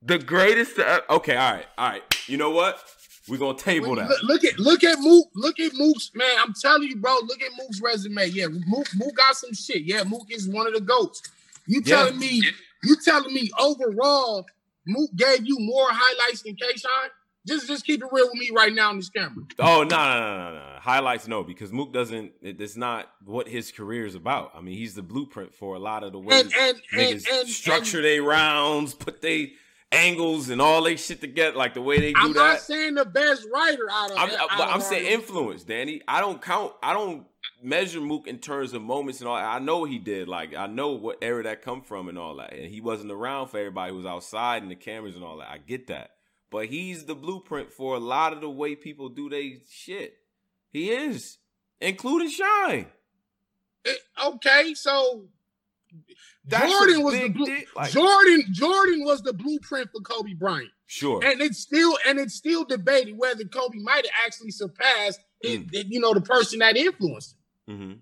The greatest. That, okay, all right, all right. You know what? We're gonna table that. look- look at look at Mook. Look at Mook's man. I'm telling you, bro. Look at Mook's resume. Yeah, Mook, Mook got some shit. Yeah, Mook is one of the goats. You Yeah. telling me? You telling me overall, Mook gave you more highlights than Kayshawn? Just just keep it real with me right now on this camera. Oh no no no no no! Highlights no because Mook doesn't. It, it's not what his career is about. I mean, he's the blueprint for a lot of the ways And and and and, structure their rounds, put they angles and all they shit together, like the way they do I'm that. not saying the best writer out of. I'm, out but of I'm saying influence, Danny. I don't count. I don't measure Mook in terms of moments and all. I know he did. Like I know what era that come from and all that. And he wasn't around for everybody who was outside and the cameras and all that. I get that. But he's the blueprint for a lot of the way people do they shit. He is, including Shine. It- okay, so That's Jordan was the blue, like- Jordan Jordan was the blueprint for Kobe Bryant. Sure. and it's still and it's still debated whether Kobe might have actually surpassed his- Mm. you know the person that influenced him. hmm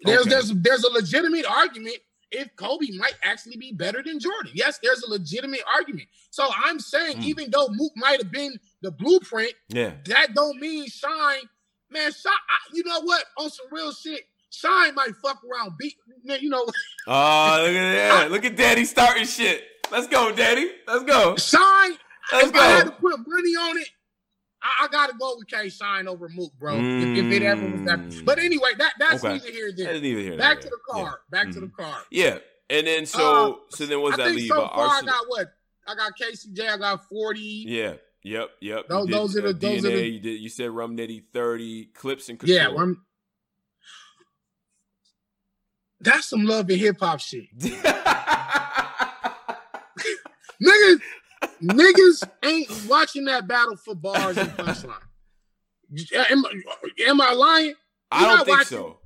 There's Okay. there's there's a legitimate argument if Kobe might actually be better than Jordan. Yes, there's a legitimate argument. So I'm saying Mm. even though Mook might have been the blueprint, Yeah. that don't mean Shine, man. Shine, I, you know what? On some real shit, Shine might fuck around beat. You know, Oh, look at that. Look at Daddy starting shit. Let's go, Daddy. Let's go. Shine. Let's if I had to go. put money on it, I, I gotta go with K Shine over Mook, bro. If, if it ever was that. Mm. But anyway, that that's Okay. neither here nor there. didn't even hear Back that. to the Yeah. car. Back to Mhm. the car. Yeah. And then so Uh, so then what's I that think leave? so far I got what? I got KCJ. I got forty. Yeah. Yep. Yep. Those- did, those are the- uh, those are the- you did. You said Rum Nitty thirty clips and Yeah, couture. That's some love and hip hop shit. Niggas, niggas ain't watching that battle for bars and punchline. Am, am I lying? I You're don't think so.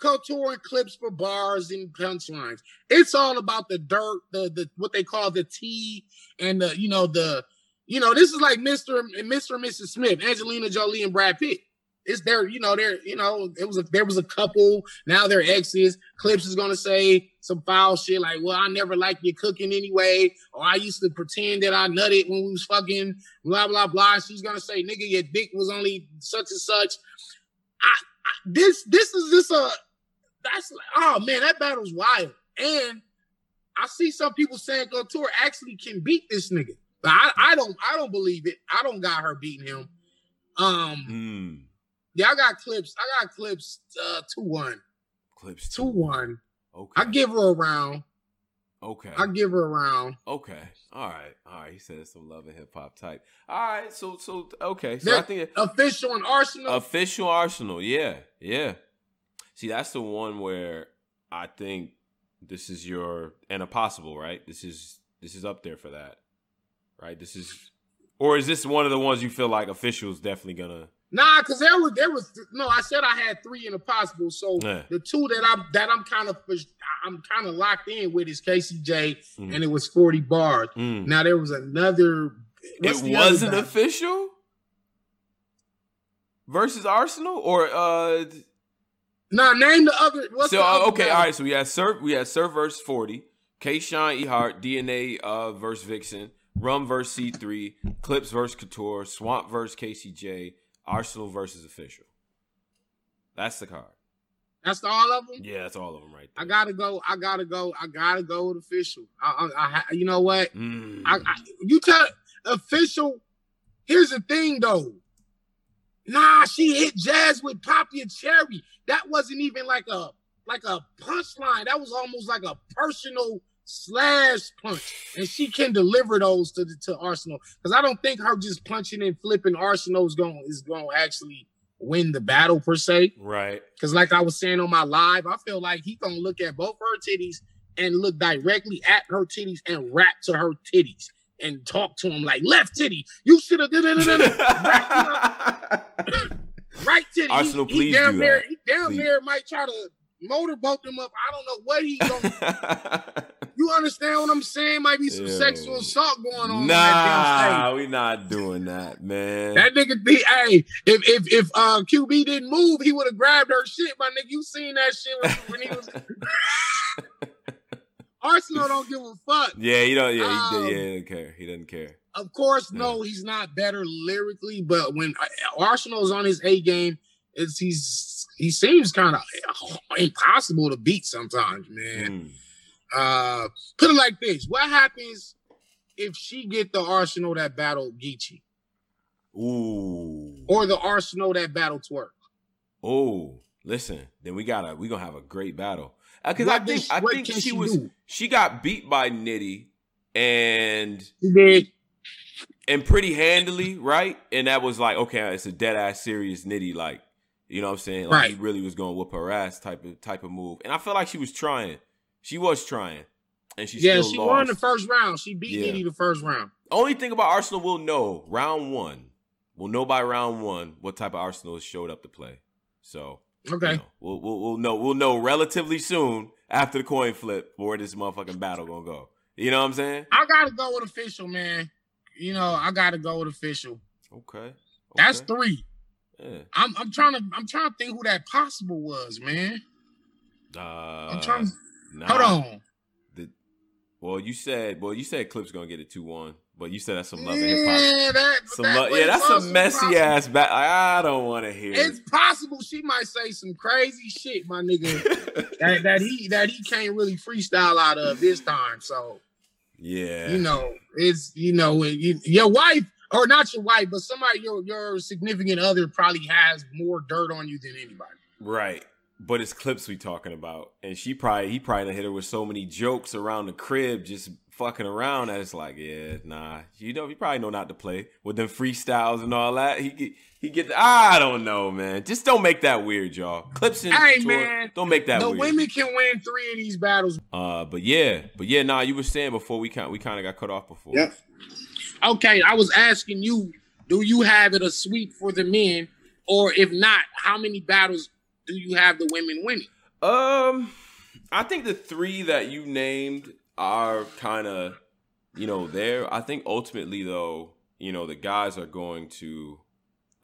couture and clips for bars and punchlines. It's all about the dirt, the the what they call the tea, and the you know the you know this is like Mr. and Mr. and Mrs. Smith, Angelina Jolie and Brad Pitt. It's there, you know there you know it was a there was a couple now they're exes. Clips is gonna say some foul shit like, well I never liked your cooking anyway, or I used to pretend that I nutted when we was fucking blah blah blah. She's gonna say nigga your dick was only such and such. I, I this this is just a that's like, oh man, that battle's wild. And I see some people saying Couture actually can beat this nigga. But I, I don't I don't believe it. I don't got her beating him. Um Hmm. Yeah, I got clips. I got clips uh 2-1. Clips. 2-1. Okay. I give her a round. Okay. I give her a round. Okay. All right. All right. He said some love and hip hop type. All right. So so okay. So I think Official and Arsenal. official Arsenal. Yeah. Yeah. See, that's the one where I think this is your and a possible, right? This is this is up there for that, right? This is, or is this one of the ones you feel like officials definitely gonna? Nah, cause there was there was no. I said I had three in the possible. So Yeah. the two that I'm that I'm kind of I'm kind of locked in with is KCJ, Mm. and it was 40 bars. Mm. Now there was another. It wasn't official versus Arsenal, or uh. Nah, name the other. What's so the uh, other okay, guy? all right. So we had Surf, we had Surf versus forty, K. Sean Ehart, DNA uh, versus Vixen, Rum versus C three, Clips versus Couture, Swamp versus KCJ, Arsenal versus Official. That's the card. That's all of them. Yeah, that's all of them right there. I gotta go. I gotta go. I gotta go with official. I, I, I you know what? Mm. I, I, you tell official. Here's the thing, though. Nah, she hit Jazz with Poppy and Cherry. That wasn't even like a like a punchline. That was almost like a personal slash punch, and she can deliver those to the, to Arsenal. Because I don't think her just punching and flipping Arsenal is going is going to actually win the battle per se. right. Because like I was saying on my live, I feel like he gonna look at both her titties and look directly at her titties and rap to her titties and talk to him like left titty. You should have right titty. Arsenal, he, please he down do there. that. He down Please. there might try to motorboat them up. I don't know what he gonna. you understand what I'm saying? Might be some Ew. sexual assault going on. in that damn state. nah, we not doing that, man. That nigga be hey, if if if uh QB didn't move, he would have grabbed her shit, my nigga. You seen that shit when, he was Arsenal don't give a fuck. yeah, you know, yeah, he, Um, yeah, he doesn't care. He doesn't care. Of course, no, he's not better lyrically, but when uh, Arsenal's on his A game, it's he's he seems kind of impossible to beat sometimes, man. Mm. Uh put it like this: What happens if she get the Arsenal that battle Geechi? Ooh. Or the Arsenal that battle twerk? Oh, listen. Then we gotta we gonna have a great battle. Because I think I think she she was do? she got beat by Nitty and and pretty handily, right? And that was like, okay, it's a dead ass serious Nitty, like you know what I'm saying? Like he really was gonna whoop her ass type of type of move. And I felt like she was trying. She was trying. And she Yeah, she lost. won the first round. She beat Yeah. Nitty the first round. Only thing about Arsenal we'll know round one. We'll know by round one what type of Arsenal has showed up to play. So Okay. you know, we'll, we'll we'll know we'll know relatively soon after the coin flip where this motherfucking battle gonna go. You know what I'm saying? I gotta go with official, man. You know, I gotta go with official. Okay. That's three. Yeah. I'm I'm trying to I'm trying to think who that possible was, man. Uh, I'm trying to nah. hold on. The, well, you said well you said Clip's gonna get it two one, but you said that's some love and hip hop. Yeah, that, Some that- lo- yeah, that's some messy possible- ass. Ba- I don't want to hear. It's possible she might say some crazy shit, my nigga, that, that he that he can't really freestyle out of this time. So yeah. you know, it's you know, you, your wife or not your wife, but somebody your your significant other probably has more dirt on you than anybody. Right. But it's clips we talking about. And she probably he probably hit her with so many jokes around the crib just fucking around that it's like, yeah, nah. You know, he probably know not to play with them freestyles and all that. He he get I don't know, man. Just don't make that weird, y'all. Clips and Hey, tour, man, don't make that the weird. women can win three of these battles. uh but yeah, but yeah, nah, you were saying before we kind we kind of got cut off before. Yep. Okay, I was asking you, do you have it a sweep for the men, or if not, how many battles do you have the women winning? Um, I think the three that you named are kind of, you know, there. I think ultimately, though, you know, the guys are going to,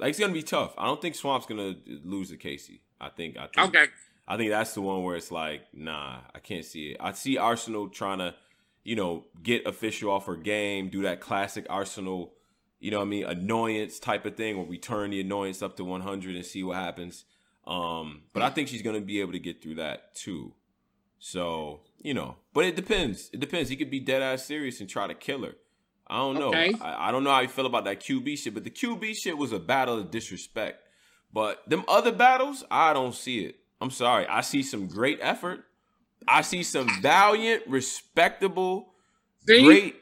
like, it's gonna be tough. I don't think Swamp's gonna lose to Casey. I think, I think, Okay, I think that's the one where it's like, nah, I can't see it. I see Arsenal trying to, you know, get official off her game, do that classic Arsenal, you know what I mean, annoyance type of thing where we turn the annoyance up to 100 and see what happens. Um, but I think she's gonna be able to get through that too. So, you know, but it depends. It depends. He could be dead ass serious and try to kill her. I don't know. Okay. I, I don't know how you feel about that QB shit, but the QB shit was a battle of disrespect. But them other battles, I don't see it. I'm sorry. I see some great effort. I see some valiant, respectable, see, great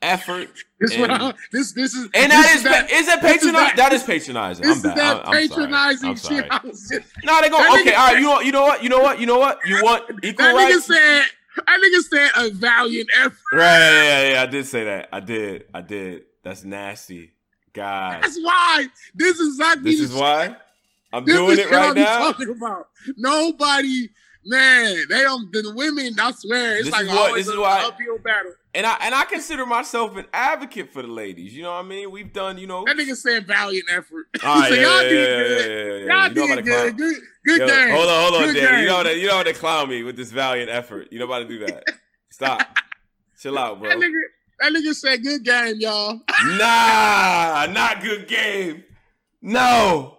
effort. this, what and- I, this this is And that is, that, is that patronizing? that- That is patronizing. this I'm is that I'm, I'm sorry. patronizing I'm shit. sorry. I was just, No, they go okay. All right, you know, you know what, you know what, you know what? You want equal that rights? nigga said That nigga said a valiant effort. Right, yeah, yeah, yeah, I did say that. I did. I did. That's nasty. God. That's why. This is exactly This is why I'm This doing it right I'm now. Talking about nobody, man. They don't. The women, I swear, it's This like is what- always this is why- a uphill battle. And I and I consider myself an advocate for the ladies. You know what I mean? We've done, you know. That nigga said valiant effort. All right, ah, so yeah, y'all yeah, did yeah, good. yeah, yeah. Y'all did about to clown- good. Good, good Yo, game. Hold on, hold on, Good Dan. You know to you know to clown me with this valiant effort. You know how to do that. Stop. Chill out, bro. That nigga, that nigga said good game, y'all. Nah, not good game. No,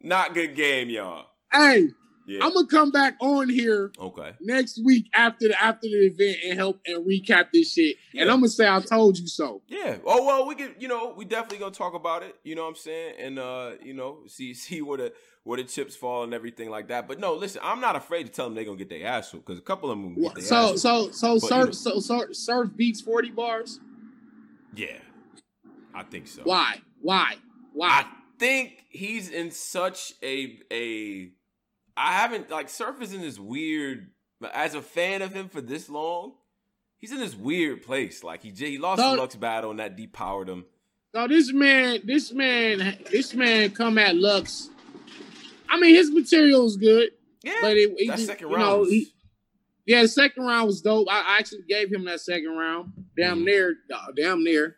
not good game, y'all. Hey, Yeah. I'm gonna come back on here okay. next week after the after the event and help and recap this shit. And I'm gonna say I told you so. Yeah. Oh well, we can. You know, we definitely gonna talk about it. You know what I'm saying? And uh, you know, see see where the where the chips fall and everything like that. But no, listen, I'm not afraid to tell them they're gonna get their ass whooped because a couple of them gonna get So ass whooped. so so But, you surf know. so, so surf beats 40 bars. yeah, I think so. Why? Why? Why? I Why? think he's in such a a. I haven't like Surf is in this weird. As a fan of him for this long, he's in this weird place. Like he he lost So- the Lux battle and that depowered him. So this man, this man, this man come at Lux. I mean, his material is good, Yeah, but it, it that second you round. know, was- he- yeah, the second round was dope. I, I actually gave him that second round, damn Mhm. near, uh, damn near.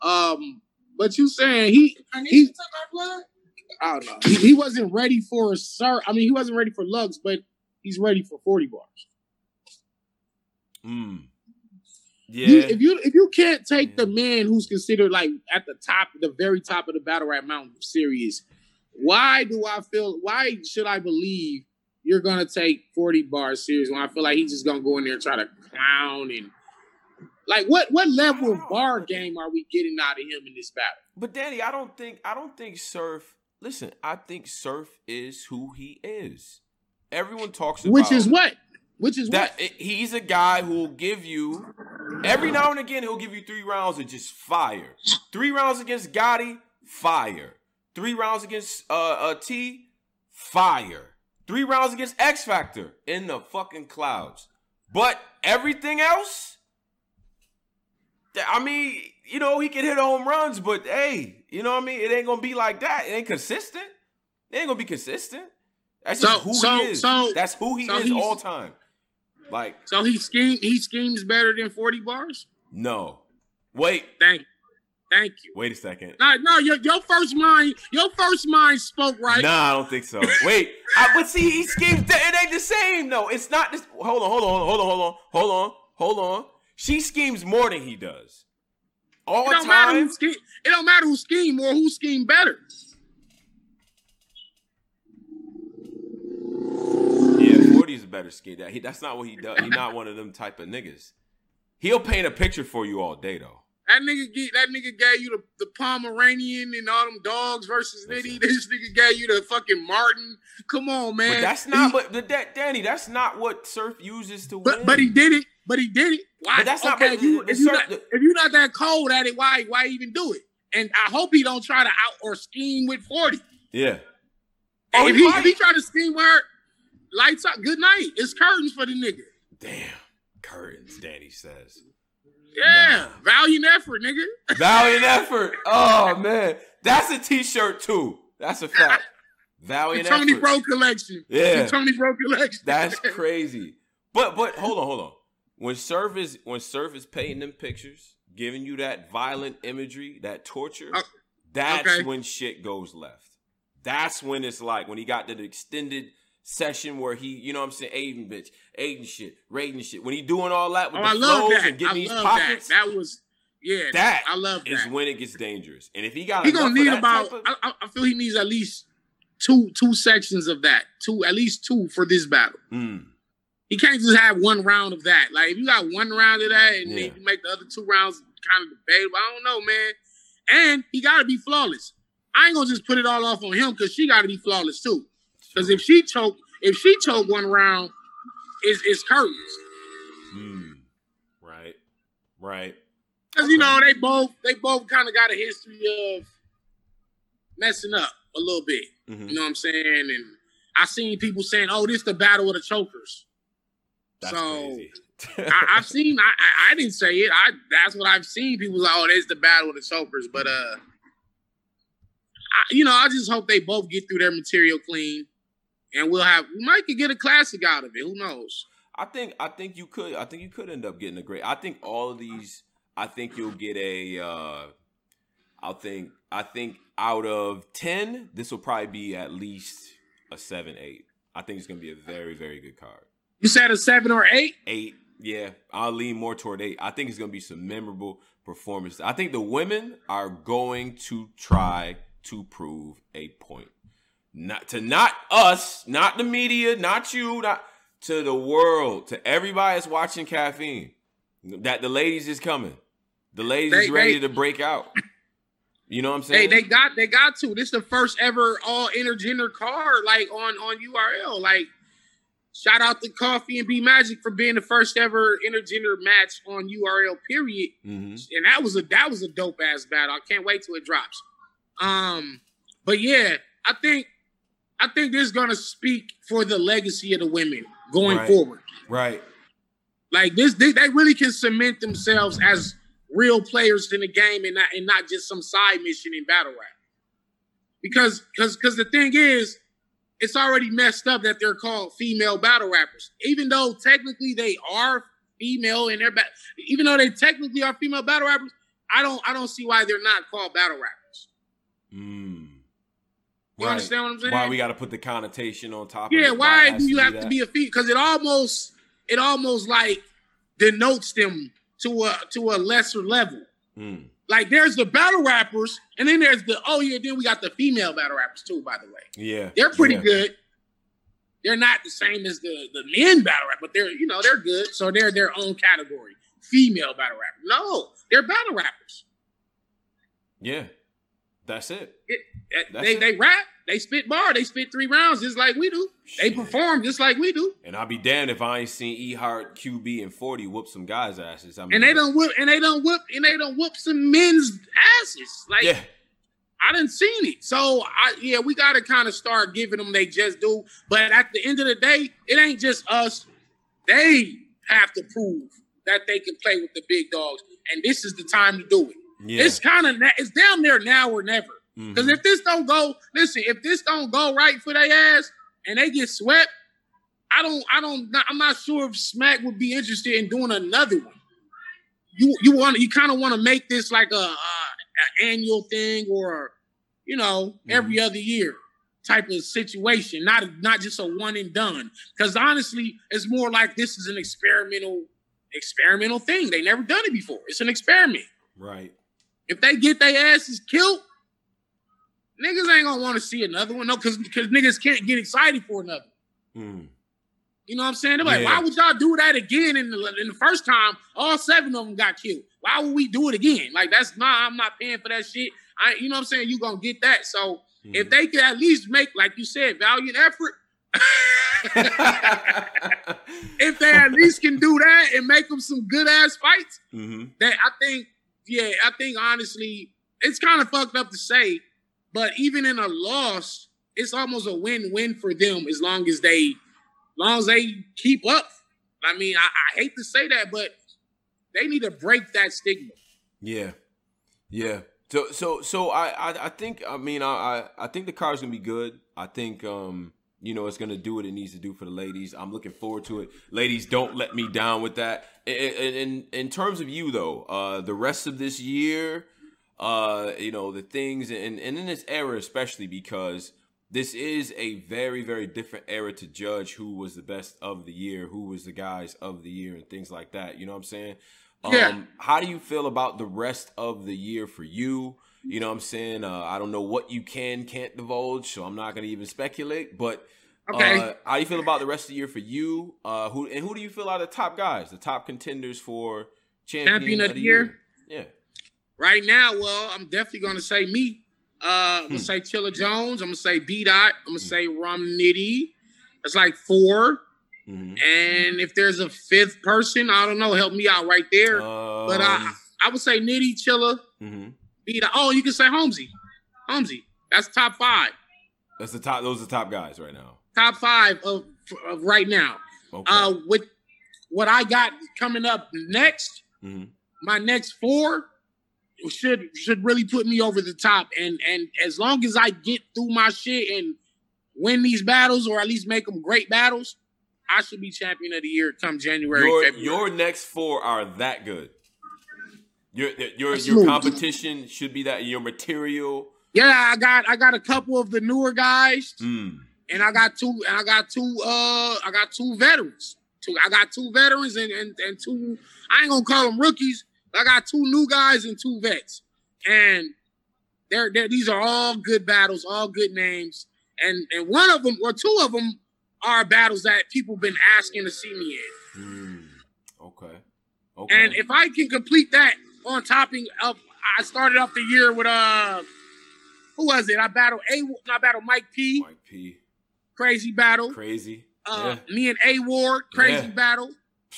Um, but you saying he, Carnation He- took our blood. I don't know, he, he wasn't ready for a sir. I mean, he wasn't ready for Lux, but he's ready for forty bars. Mm. Yeah. You, if you if you can't take the man who's considered like at the top, the very top of the battle rap mountain series, why do I feel? Why should I believe you're gonna take forty bars serious when I feel like he's just gonna go in there and try to clown and like what what level of bar game are we getting out of him in this battle? But Danny, I don't think I don't think Surf. Listen, I think Surf is who he is. Everyone talks about Which is what? Which is that what? he's a guy who will give you every now and again he'll give you three rounds of just fire. Three rounds against Gotti, fire. Three rounds against uh, uh T, fire. Three rounds against X Factor in the fucking clouds. But everything else, I mean, you know, he can hit home runs, but hey, you know what I mean? It ain't gonna be like that. It ain't consistent. It ain't gonna be consistent. That's just So- who so- he is. so- That's who he is all time. Like, So he scheme he schemes better than forty bars. no. Wait, Thank you, thank you. wait a second. No, no, your, your first mind, your first mind spoke right. Nah, I don't think so. Wait, I, but see, he schemes. It ain't the same though. It's not this. Hold on, hold on, hold on, hold on, hold on, hold on. She schemes more than he does. All It don't matter who scheme. It don't matter who scheme or who scheme better. Yeah, forty is a better scheme. That he, that's not what he does. He's not one of them type of niggas. He'll paint a picture for you all day though. That nigga, get, that nigga gave you the, the Pomeranian and all them dogs versus Nitty. This nigga gave you the fucking Martin. Come on, man. But that's not. But the, that, Danny, that's not what Surf uses to win. But but he did it. But he did it. Why? But that's not- okay. but if, you, if, you the- not, if you're not that cold at it, why why even do it? And I hope he don't try to out or scheme with forty. yeah. Oh, if he he if he try to scheme her, lights out. Good night. It's curtains for the nigga. Damn. Curtains, Danny says. Yeah, valiant effort, nigga. Valiant effort. Oh man, that's a T-shirt too. That's a fact. The Valiant Tony effort. Bro collection. Yeah. The Tony Bro collection. That's crazy. But but hold on, hold on. When Surf is when Surf is painting them pictures, giving you that violent imagery, that torture, Oh, that's okay. when shit goes left. That's when it's like when he got that extended session where he, you know what I'm saying, Aiden bitch, Aiden shit, Raiden shit. When he doing all that oh, with I the love flows that. and getting I these pockets, that. That was yeah. That I love is when it gets dangerous. And if he got he gonna need about. of- I, I- I feel he needs at least two two sections of that. Two at least two for this battle. Mm, He can't just have one round of that. Like if you got one round of that and Yeah. then you make the other two rounds kind of debatable, I don't know, man. And he got to be flawless. I ain't gonna just put it all off on him because she got to be flawless too. Because if she choke, if she choke one round, it's it's curtains. mm, right, right. Because you know they both they both kind of got a history of messing up a little bit. Mhm. You know what I'm saying? And I seen people saying, "Oh, this the battle of the chokers." That's So- crazy. I, I've seen. I, I I didn't say it. I that's what I've seen. People like, oh, there's the battle of the chokers. But uh, I, you know, I just hope they both get through their material clean, and we'll have we might could get a classic out of it. Who knows? I think I think you could. I think you could end up getting a great. I think all of these. I think you'll get a. Uh, I think I think out of ten, this will probably be at least a seven, eight. I think it's gonna be a very, very good card. You said a seven or eight? Eight, yeah. I'll lean more toward eight. I think it's gonna be some memorable performances. I think the women are going to try to prove a point. Not to not us, not the media, not you, not to the world, to everybody that's watching caffeine. That the ladies is coming. The ladies They- is ready they- to break out. You know what I'm They saying? they got they got to. This is the first ever all intergender card like on on URL. Like shout out to Coffee and B Magic for being the first ever intergender match on URL. Period. hmm And that was a that was a dope ass battle. I can't wait till it drops. Um, but yeah, I think I think this is gonna speak for the legacy of the women going Right. forward. Right. Like this, they, they really can cement themselves as real players in the game and not and not just some side mission in battle rap. Because because because the thing is, it's already messed up that they're called female battle rappers, even though technically they are female and they're ba- even though they technically are female battle rappers. I don't I don't see why they're not called battle rappers. Mm. You understand what I'm saying? Why we got to put the connotation on top? Yeah, of it? why do you have that? to be a feat? Because it almost it almost like denotes them to a to a lesser level. Mm. Like there's the battle rappers, and then there's the oh yeah, then we got the female battle rappers too. By the way, Yeah, they're pretty yeah. good. They're not the same as the the men battle rap, but they're you know they're good. So they're their own category. Female battle rapper. No, they're battle rappers. Yeah, that's it. That's They it. they rap. They spit bar. They spit three rounds just like we do. They perform just like we do. And I'll be damned if I ain't seen E Hart, QB, and 40 whoop some guys' asses. I mean, And they don't whip. And they don't whip. And they don't whoop some men's asses. Like Yeah, I didn't seen it. So I yeah, we gotta kind of start giving them they just do. But at the end of the day, it ain't just us. They have to prove that they can play with the big dogs, and this is the time to do it. yeah. It's kind of it's down there now or never. Because if this don't go, listen, if this don't go right for their ass and they get swept, I don't, I don't, I'm not sure if Smack would be interested in doing another one. You, you want, you kind of want to make this like a, a, a annual thing or, you know, every mm-hmm. other year type of situation, not not just a one and done. Because honestly, it's more like this is an experimental, experimental thing. They never done it before. It's an experiment. right. If they get their asses killed, niggas ain't gonna want to see another one. No, because because niggas can't get excited for another. Mm. You know what I'm saying? They're like, Yeah. why would y'all do that again? In the, in the first time, all seven of them got killed. Why would we do it again? Like that's not. I'm not paying for that shit. I, you know what I'm saying? You gonna get that. So Mhm. if they could at least make, like you said, valiant effort. if they at least can do that and make them some good ass fights, Mhm. that I think, yeah, I think honestly, it's kind of fucked up to say, but even in a loss, it's almost a win-win for them as long as they, long as they keep up. I mean, I, I hate to say that, but they need to break that stigma. Yeah, yeah. So, so, so I, I, I think. I mean, I, I, think the card's gonna be good. I think, um, you know, it's gonna do what it needs to do for the ladies. I'm looking forward to it. Ladies, don't let me down with that. In, in, in terms of you though, uh, the rest of this year, uh, you know, the things, and, and in this era especially because this is a very, very different era to judge who was the best of the year, who was the guys of the year, and things like that. You know what I'm saying? Yeah. Um, how do you feel about the rest of the year for you? You know what I'm saying? Uh, I don't know what you can, can't divulge, so I'm not going to even speculate. But Okay. uh, how do you feel about the rest of the year for you? Uh, who and who do you feel are the top guys, the top contenders for champion, Champion of the year? Yeah. Right now, well, I'm definitely gonna say me. Uh, I'm gonna say Chilla Jones. I'm gonna say B Dot. I'm gonna say Rum Nitty. That's like four. hmm And if there's a fifth person, I don't know, help me out right there. Um, but I, I would say Nitty, Chilla, mhm. B Dot. Oh, you can say Holmesy. Holmesy. That's top five. That's the top. Those are the top guys right now. Top five of, of right now. Okay. Uh, with what I got coming up next, Mhm. my next four should should really put me over the top. And and as long as I get through my shit and win these battles, or at least make them great battles, I should be champion of the year come January. Your February. your next four are that good. Your your your competition should be that your material. yeah, I got I got a couple of the newer guys. Mm. and I got two, and I got two, uh, I got two veterans. Two, I got two veterans and and, and two. I ain't gonna call them rookies. I got two new guys and two vets, and they're, they're these are all good battles, all good names, and and one of them or two of them are battles that people been asking to see me in. Mm. Okay. Okay. And if I can complete that on topping of, I started off the year with uh, who was it? I battled a, I battled Mike P, Mike P. crazy battle. Crazy. Uh, me and A Ward, crazy Yeah. battle.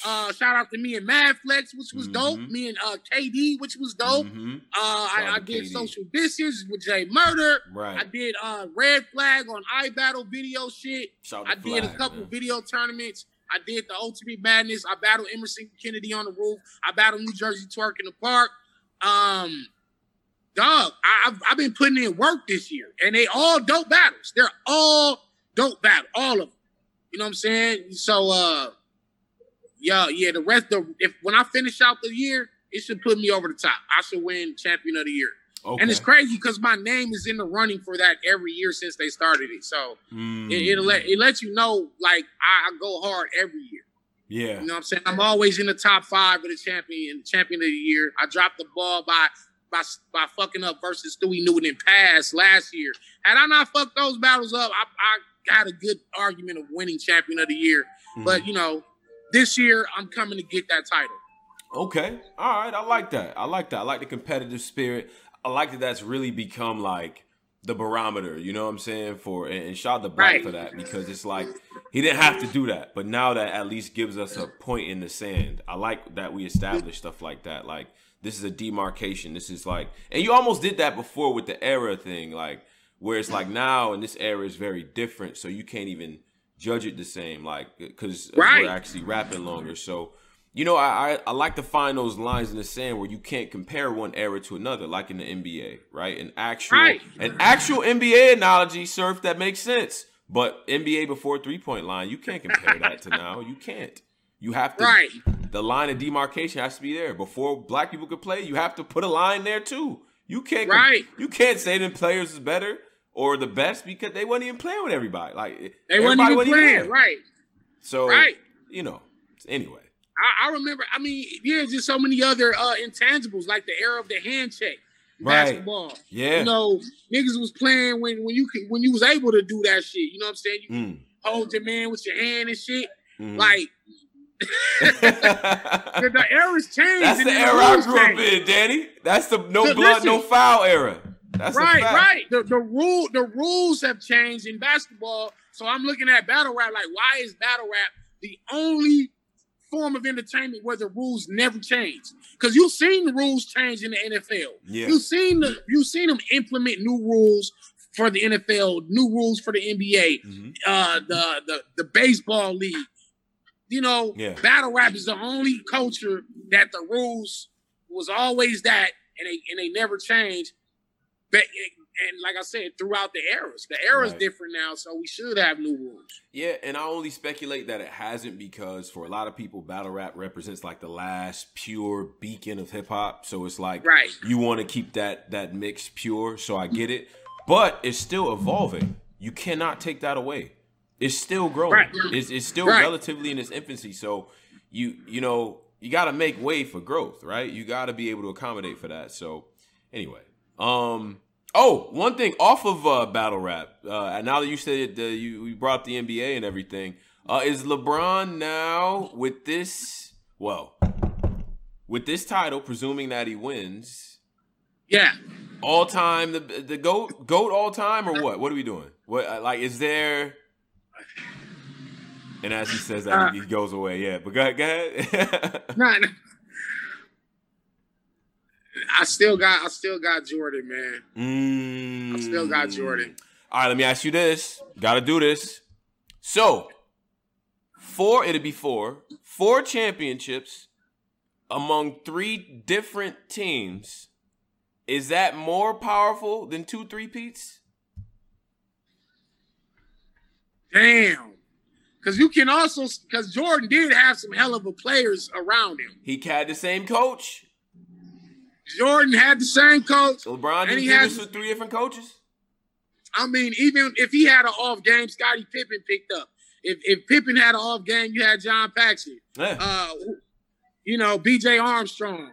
Uh, shout out to me and Mad Flex, which was dope. Mhm. Me and uh, KD, which was dope. Mhm. Uh, I, I did KD. social distance with Jay Murder. Right. I did uh, Red Flag on iBattle video shit. Shout I did a couple man. video tournaments. I did the Ultimate Madness. I battled Emerson Kennedy on the roof. I battled New Jersey Twerk in the park. Um, dog, I, I've, I've been putting in work this year, and they all dope battles. They're all dope battles, all of them. You know what I'm saying? So, uh, yeah, yeah. The rest of if when I finish out the year, it should put me over the top. I should win Champion of the Year, Okay. and it's crazy because my name is in the running for that every year since they started it. So Mm. it, it'll let it lets you know like I, I go hard every year. Yeah. You know what I'm saying? I'm always in the top five of the champion, champion of the year. I dropped the ball by by by fucking up versus Stewie Newton in pass last year. Had I not fucked those battles up, I, I got a good argument of winning champion of the year. Mhm. But you know, this year I'm coming to get that title. Okay. All right. I like that. I like that. I like the competitive spirit. I like that that's really become like the barometer, you know what I'm saying? For and, shout out to Smack Right. for that because it's like he didn't have to do that, but now that at least gives us a point in the sand. I like that we establish stuff like that. Like this is a demarcation. This is like and you almost did that before with the era thing, like where it's like now and this era is very different, so you can't even judge it the same, like because Right. we're actually rapping longer. So you know, I, I I like to find those lines in the sand where you can't compare one era to another, like in the NBA, right? An actual Right. an actual NBA analogy, surf that makes sense. But NBA before three point line, you can't compare that to now. You can't. You have to. Right. The line of demarcation has to be there before black people could play. You have to put a line there too. You can't. Right. You can't say them players is better or the best because they wasn't even playing with everybody. Like They wasn't everybody even playing, right? So Right. you know. Anyway. I, I remember. I mean, yeah, just so many other uh, intangibles like the era of the hand check, Right. basketball. Yeah. You know, niggas was playing when when you could when you was able to do that shit. You know what I'm saying? You Mm. hold your man with your hand and shit. Mhm. Like the, the era's changed. That's the the era I grew up in, Danny. That's the no blood, no foul era. That's Right, right. The the rule the rules have changed in basketball. So I'm looking at battle rap like why is battle rap the only form of entertainment where the rules never change? Because you've seen the rules change in the NFL. Yeah. You've seen the you've seen them implement new rules for the NFL, new rules for the NBA, Mhm. uh, the the the baseball league. You know, Yeah. battle rap is the only culture that the rules was always that, and they and they never change. But and like I said, throughout the eras, the era's Right. different now, so we should have new rules. Yeah, and I only speculate that it hasn't because for a lot of people, battle rap represents like the last pure beacon of hip hop. So it's like Right. you want to keep that that mix pure. So I get it, but it's still evolving. You cannot take that away. It's still growing. Right. It's it's still Right. relatively in its infancy. So you you know you got to make way for growth, right? You got to be able to accommodate for that. So anyway, um. Oh, one thing off of uh, battle rap. Uh, and now that you said uh, you, you brought up the NBA and everything, uh, is LeBron now with this? Well, with this title, presuming that he wins, Yeah. all time the the goat goat all time or what? What are we doing? What uh, like is there? And as he says that, Uh, he goes away. Yeah, but go ahead. Go ahead. Nah, nah. I still got I still got Jordan, man. mm. I still got Jordan. All right, let me ask you this. Got to do this. So, four, it'd be four. four championships among three different teams. Is that more powerful than two three peats? Damn. Because you can also because Jordan did have some hell of a players around him. He had the same coach. Jordan had the same coach. LeBron And he has- this with three different coaches. I mean, even if he had an off game, Scottie Pippen picked up. If if Pippen had an off game, you had John Paxson. Yeah. Uh, you know, B.J. Armstrong,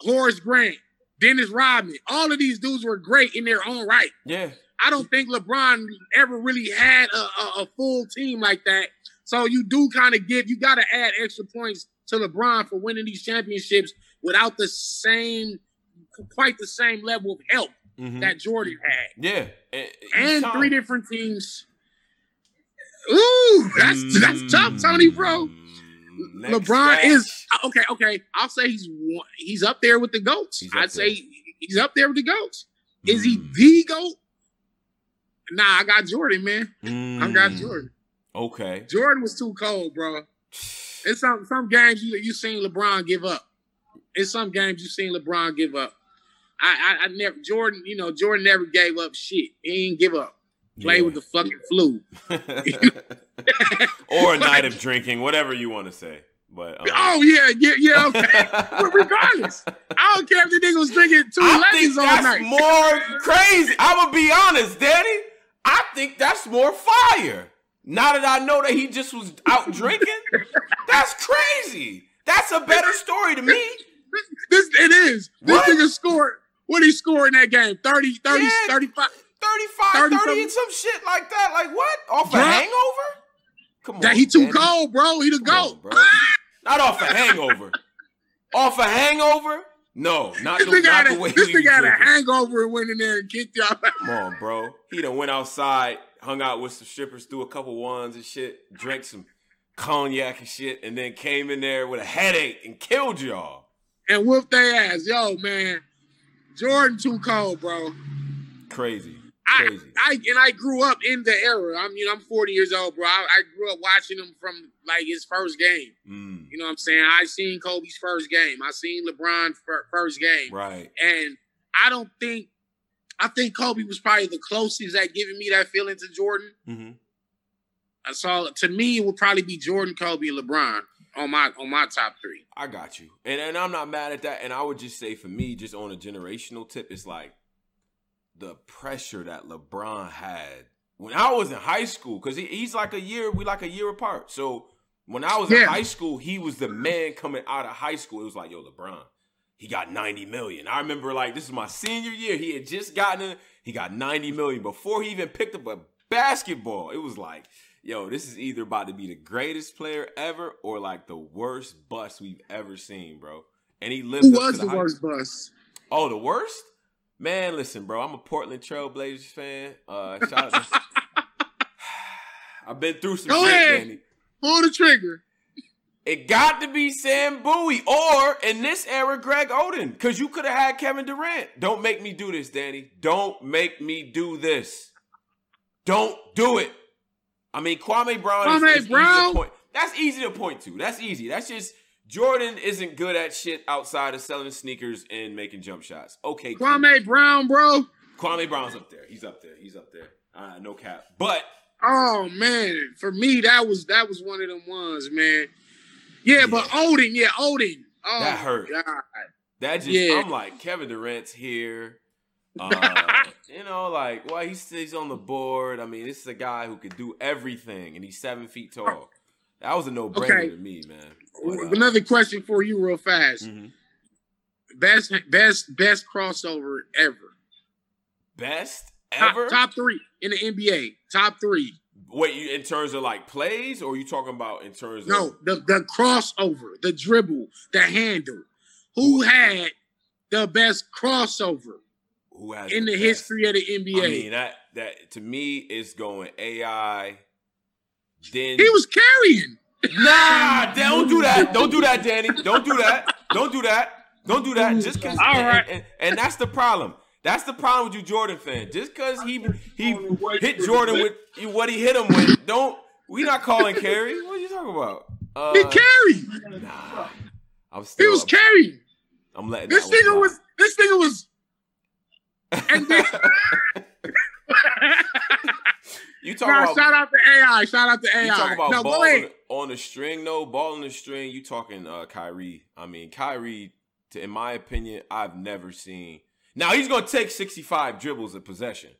Horace Grant, Dennis Rodman. All of these dudes were great in their own right. yeah. I don't think LeBron ever really had a, a, a full team like that. So you do kind of give, you got to add extra points to LeBron for winning these championships without the same, quite the same level of help Mhm. that Jordan had. yeah. And, And three different teams. Ooh, that's that's tough, Tony, bro. Mm, next LeBron scratch. is okay. Okay, I'll say he's one, he's up there with the goats. I'd say there. he's up there with the goats. Is he Mm. the goat? Nah, I got Jordan, man. I got Mm. Jordan. Okay. Jordan was too cold, bro. It's some some games you you seen LeBron give up. It's some games you've seen LeBron give up. I, I I never Jordan, you know, Jordan never gave up shit. He didn't give up. Play Yeah. with the fucking flu. or a night of drinking, whatever you want to say. But um, Oh yeah, yeah, yeah. Okay. but regardless, I don't care if the nigga was drinking two I all that's night. more crazy. I'm gonna be honest, Danny. I think that's more fire. Now that I know that he just was out drinking, that's crazy. That's a better story to me. This it is. This What? nigga scored. What he scored in that game? 30, 30, Yeah. 35. 35, 30 30, and some shit like that. Like what? Off a hangover? Come on. That he too Danny. cold, bro. He the Come goat. bro. Not off a hangover. off a hangover? No, not, This the, nigga not had the way a, this nigga had a hangover and went in there and kicked y'all. Come on, bro. He done went outside, hung out with some strippers, threw a couple ones and shit, drank some cognac and shit, and then came in there with a headache and killed y'all. And whoop their ass. Yo, man. Jordan too cold, bro. Crazy. I, Crazy. I and I grew up in the era. I mean, I'm 40 years old, bro. I, I grew up watching him from like his first game. Mm, You know what I'm saying? I seen Kobe's first game. I seen LeBron first game. right. And I don't think I think Kobe was probably the closest at giving me that feeling to Jordan. hmm I saw to me it would probably be Jordan, Kobe, and LeBron on my on my top three. I got you. And and I'm not mad at that. And I would just say for me, just on a generational tip, it's like the pressure that LeBron had when I was in high school, because he, he's like a year, we like a year apart. So when I was in high school, he was the man coming out of high school. It was like, yo, LeBron, he got 90 million. I remember like this is my senior year. He had just gotten it, he got 90 million before he even picked up a basketball. It was like, yo, this is either about to be the greatest player ever or like the worst bust we've ever seen, bro. And he lived Who up to was the hype. worst bust? Oh, the worst? Man, listen, bro. I'm a Portland Trailblazers fan. Uh, shout out to- I've been through some Go shit, ahead. Danny. Pull the trigger. It got to be Sam Bowie or in this era, Greg Oden, because you could have had Kevin Durant. Don't make me do this, Danny. Don't make me do this. Don't do it. I mean, Kwame Brown is, Kwame is easy to Brown? point. That's easy to point to. That's easy. That's just Jordan isn't good at shit outside of selling sneakers and making jump shots. Okay, cool. Kwame Brown, bro. Kwame Brown's up there. He's up there. He's up there. Uh, no cap. But Oh man, for me that was that was one of them ones, man. Yeah, but Oden, yeah, Oden. Oh, That hurt. God. that just Yeah. I'm like Kevin Durant's here. Uh, you know, like well, he stays on the board. I mean, this is a guy who could do everything, and he's seven feet tall. That was a no brainer Okay. to me, man. But, uh, Another question for you, real fast. mhm. Best, best, best crossover ever. Best Top, ever. top three in the NBA. Top three. Wait, you in terms of like plays, or are you talking about in terms No, of the the crossover, the dribble, the handle. Who had the best crossover who has in the best? history of the NBA? I mean that that to me is going AI. Then he was carrying. Nah, don't do that. Don't do that, Danny. Don't do that. Don't do that. Don't do that. Just cause All and, right. and, and that's the problem. That's the problem with you, Jordan fan. Just cause he he hit Jordan with what he hit him with, don't we not calling carry? What are you talking about? Uh, he carried. Nah, I'm He still. was carrying. I'm letting This that nigga was. This nigga was. And then, you talk nah, about shout out to AI. Shout out to AI. you talk about no, ball on, on the string though. Ball on the string. You talking uh, Kyrie? I mean Kyrie. To, in my opinion, I've never seen. Now he's gonna take 65 dribbles of possession,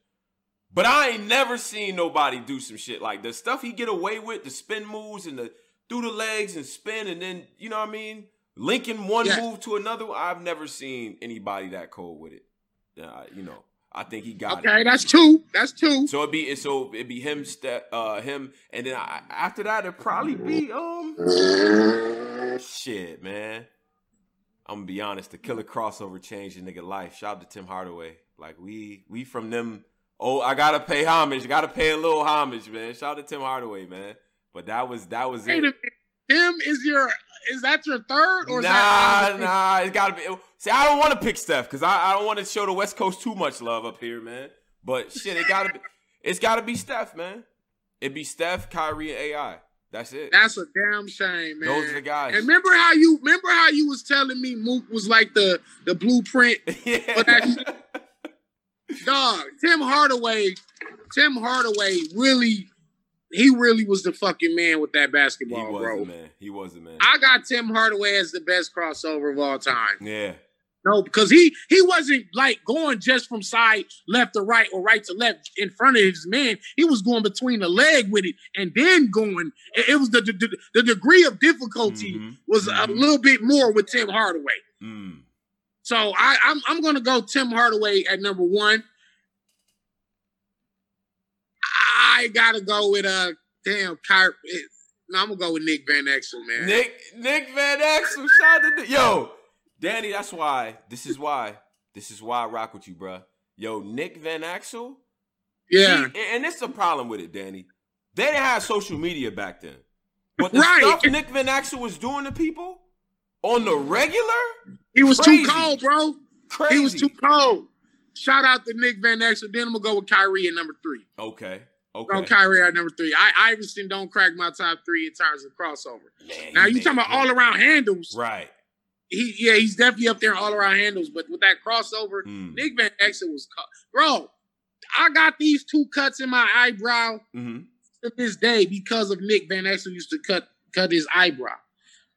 but I ain't never seen nobody do some shit like the stuff he get away with, the spin moves and the through the legs and spin, and then you know what I mean, linking one Yeah. move to another. I've never seen anybody that cold with it. Uh, you know, I think he got it. Okay, that's two. That's two. So it'd be so it'd be him, step, uh, him, and then I, after that it'd probably be um, shit, man. I'm gonna be honest, the killer crossover changed a nigga life. Shout out to Tim Hardaway. Like we we from them. Oh, I gotta pay homage. Gotta pay a little homage, man. Shout out to Tim Hardaway, man. But that was that was it. Tim is your. Is that your third or is Nah, nah, it's gotta be. See, I don't want to pick Steph because I, I don't want to show the West Coast too much love up here, man. But shit, it gotta be. It's gotta be Steph, man. It'd be Steph, Kyrie, and AI. That's it. That's a damn shame, man. Those are the guys. And remember how you remember how you was telling me Mook was like the the blueprint yeah. That- dog. Tim Hardaway, Tim Hardaway really, he really was the fucking man with that basketball, he was bro. a man. He was the man. I got Tim Hardaway as the best crossover of all time. yeah. No, because he he wasn't like going just from side left to right or right to left in front of his man. He was going between the leg with it and then going. It, was the, the the degree of difficulty Mhm. was a Mhm. little bit more with Tim Hardaway. Mm. So I, I'm I'm gonna go Tim Hardaway at number one. I gotta go with uh damn Kyrie. No, I'm gonna go with Nick Van Exel, man. Nick Nick Van Exel. Shout out to. Yo, Danny. That's why. This is why. This is why I rock with you, bro. Yo, Nick Van Exel. yeah, See, and it's a problem with it, Danny. They didn't have social media back then. But the Right. stuff Nick Van Exel was doing to people on the regular, he was crazy. too cold, bro. crazy. He was too cold. Shout out to Nick Van Exel. Then I'm gonna go with Kyrie at number three. Okay. Okay. Kyrie at number three. I Iverson don't crack my top three in terms of crossover. Man, Now you talking about all around handles. Right. He yeah, he's definitely up there all around handles. But with that crossover, Mm. Nick Van Exel was cut. Bro, I got these two cuts in my eyebrow hmm to this day because of Nick Van Exel used to cut cut his eyebrow.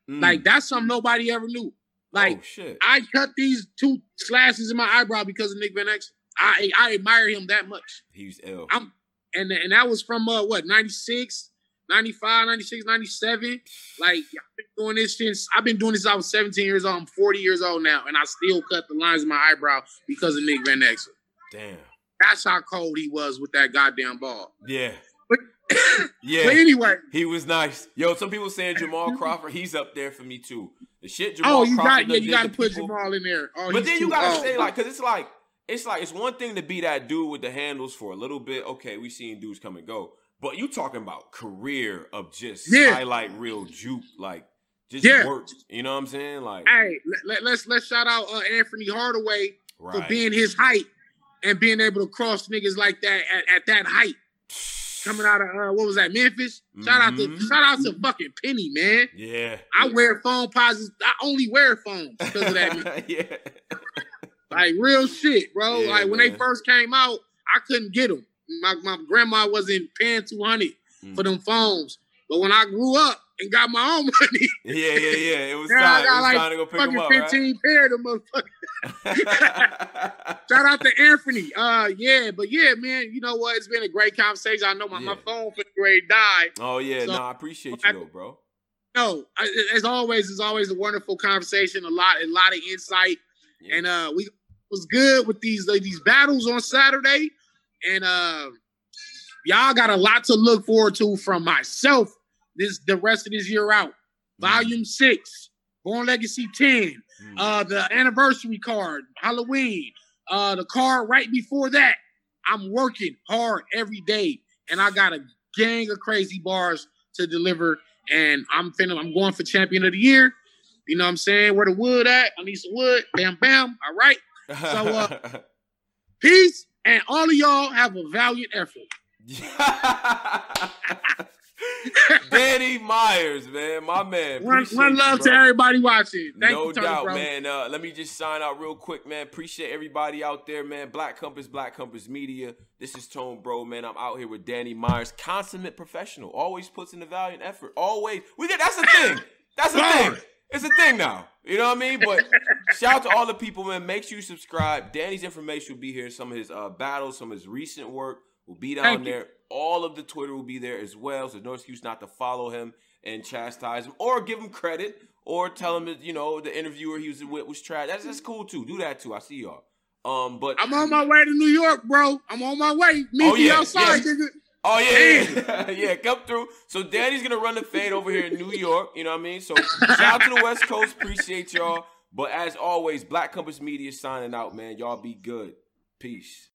Like that's something nobody ever knew. Like Mm. oh. I cut these two slashes in my eyebrow because of Nick Van Exel. I I admire him that much. He's ill. I'm and and that was from uh what 96, 95, 96, 97. Like I've been doing this since I've been doing this I was 17 years old. I'm 40 years old now, and I still cut the lines in my eyebrow because of Nick Van Exel. Damn. That's how cold he was with that goddamn ball. Yeah. But, Yeah. but anyway, He was nice. Yo, some people saying Jamal Crawford, he's up there for me too. The shit Jamal oh, you Crawford got yeah, you got to to put people- Jamal in there. Oh, But then you gotta say like, cause it's like, it's like it's one thing to be that dude with the handles for a little bit. Okay, we seen dudes come and go, but you talking about career of just Yeah. highlight real juke, like just Yeah. work. You know what I'm saying? Like, Hey, let, us let's shout out uh, Anfernee Hardaway for being his height and being able to cross niggas like that at, at that height. Coming out of uh, what was that Memphis? Shout out to Mhm. shout out to fucking Penny, man. Yeah. I wear Foamposites. I only wear Foams because of that. yeah. Like real shit, bro. Yeah, like when they first came out, I couldn't get them. My my grandma wasn't paying two hundred for Mm. them Foams. But when I grew up and got my own money, Yeah, yeah, yeah. It was I time. It got was like time to go pick fucking him up, right? fifteen pair of them motherfuckers. Shout out to Anfernee. Uh, yeah, but yeah, man. You know what? It's been a great conversation. I know my, my phone for the grade died. oh yeah, So- no, I appreciate I- you though, bro. No, I, as always, it's always a wonderful conversation. A lot, a lot of insight. Yeah. and uh we was good with these uh, these battles on Saturday, and uh y'all got a lot to look forward to from myself this the rest of this year out. Volume six, Born Legacy ten, Mm. uh the anniversary card, Halloween, uh the card right before that. I'm working hard every day, and I got a gang of crazy bars to deliver. And I'm finna, I'm going for champion of the year. You know what I'm saying? Where the wood at? I need some wood. Bam, bam. All right. So, uh, Peace. And all of y'all have a valiant effort. Danny Myers, man, my man. One, one love bro. to everybody watching. Thank no you, Tony, doubt, bro. man. Uh, let me just sign out real quick, man. Appreciate everybody out there, man. Black Compass, Black Compass Media. This is Tone Bro, man. I'm out here with Danny Myers, consummate professional. Always puts in a valiant effort. Always. We get that's the thing. That's the thing. Bars. It's a thing now. You know what I mean? But shout out to all the people, man. Make sure you subscribe. Danny's information will be here. Some of his uh, battles, some of his recent work will be down Thank you. there. All of the Twitter will be there as well. So there's no excuse not to follow him and chastise him or give him credit or tell him that, you know, the interviewer he was with was trash. That's, that's cool too. Do that too. I see y'all. Um, but I'm on my way to New York, bro. I'm on my way. Meet Oh, me yeah, outside, yeah. nigga. Oh yeah, yeah, come through. So Danny's gonna run the fade over here in New York. You know what I mean? So shout out to the West Coast. Appreciate y'all. But as always, Black Compass Media signing out, man. Y'all be good. Peace.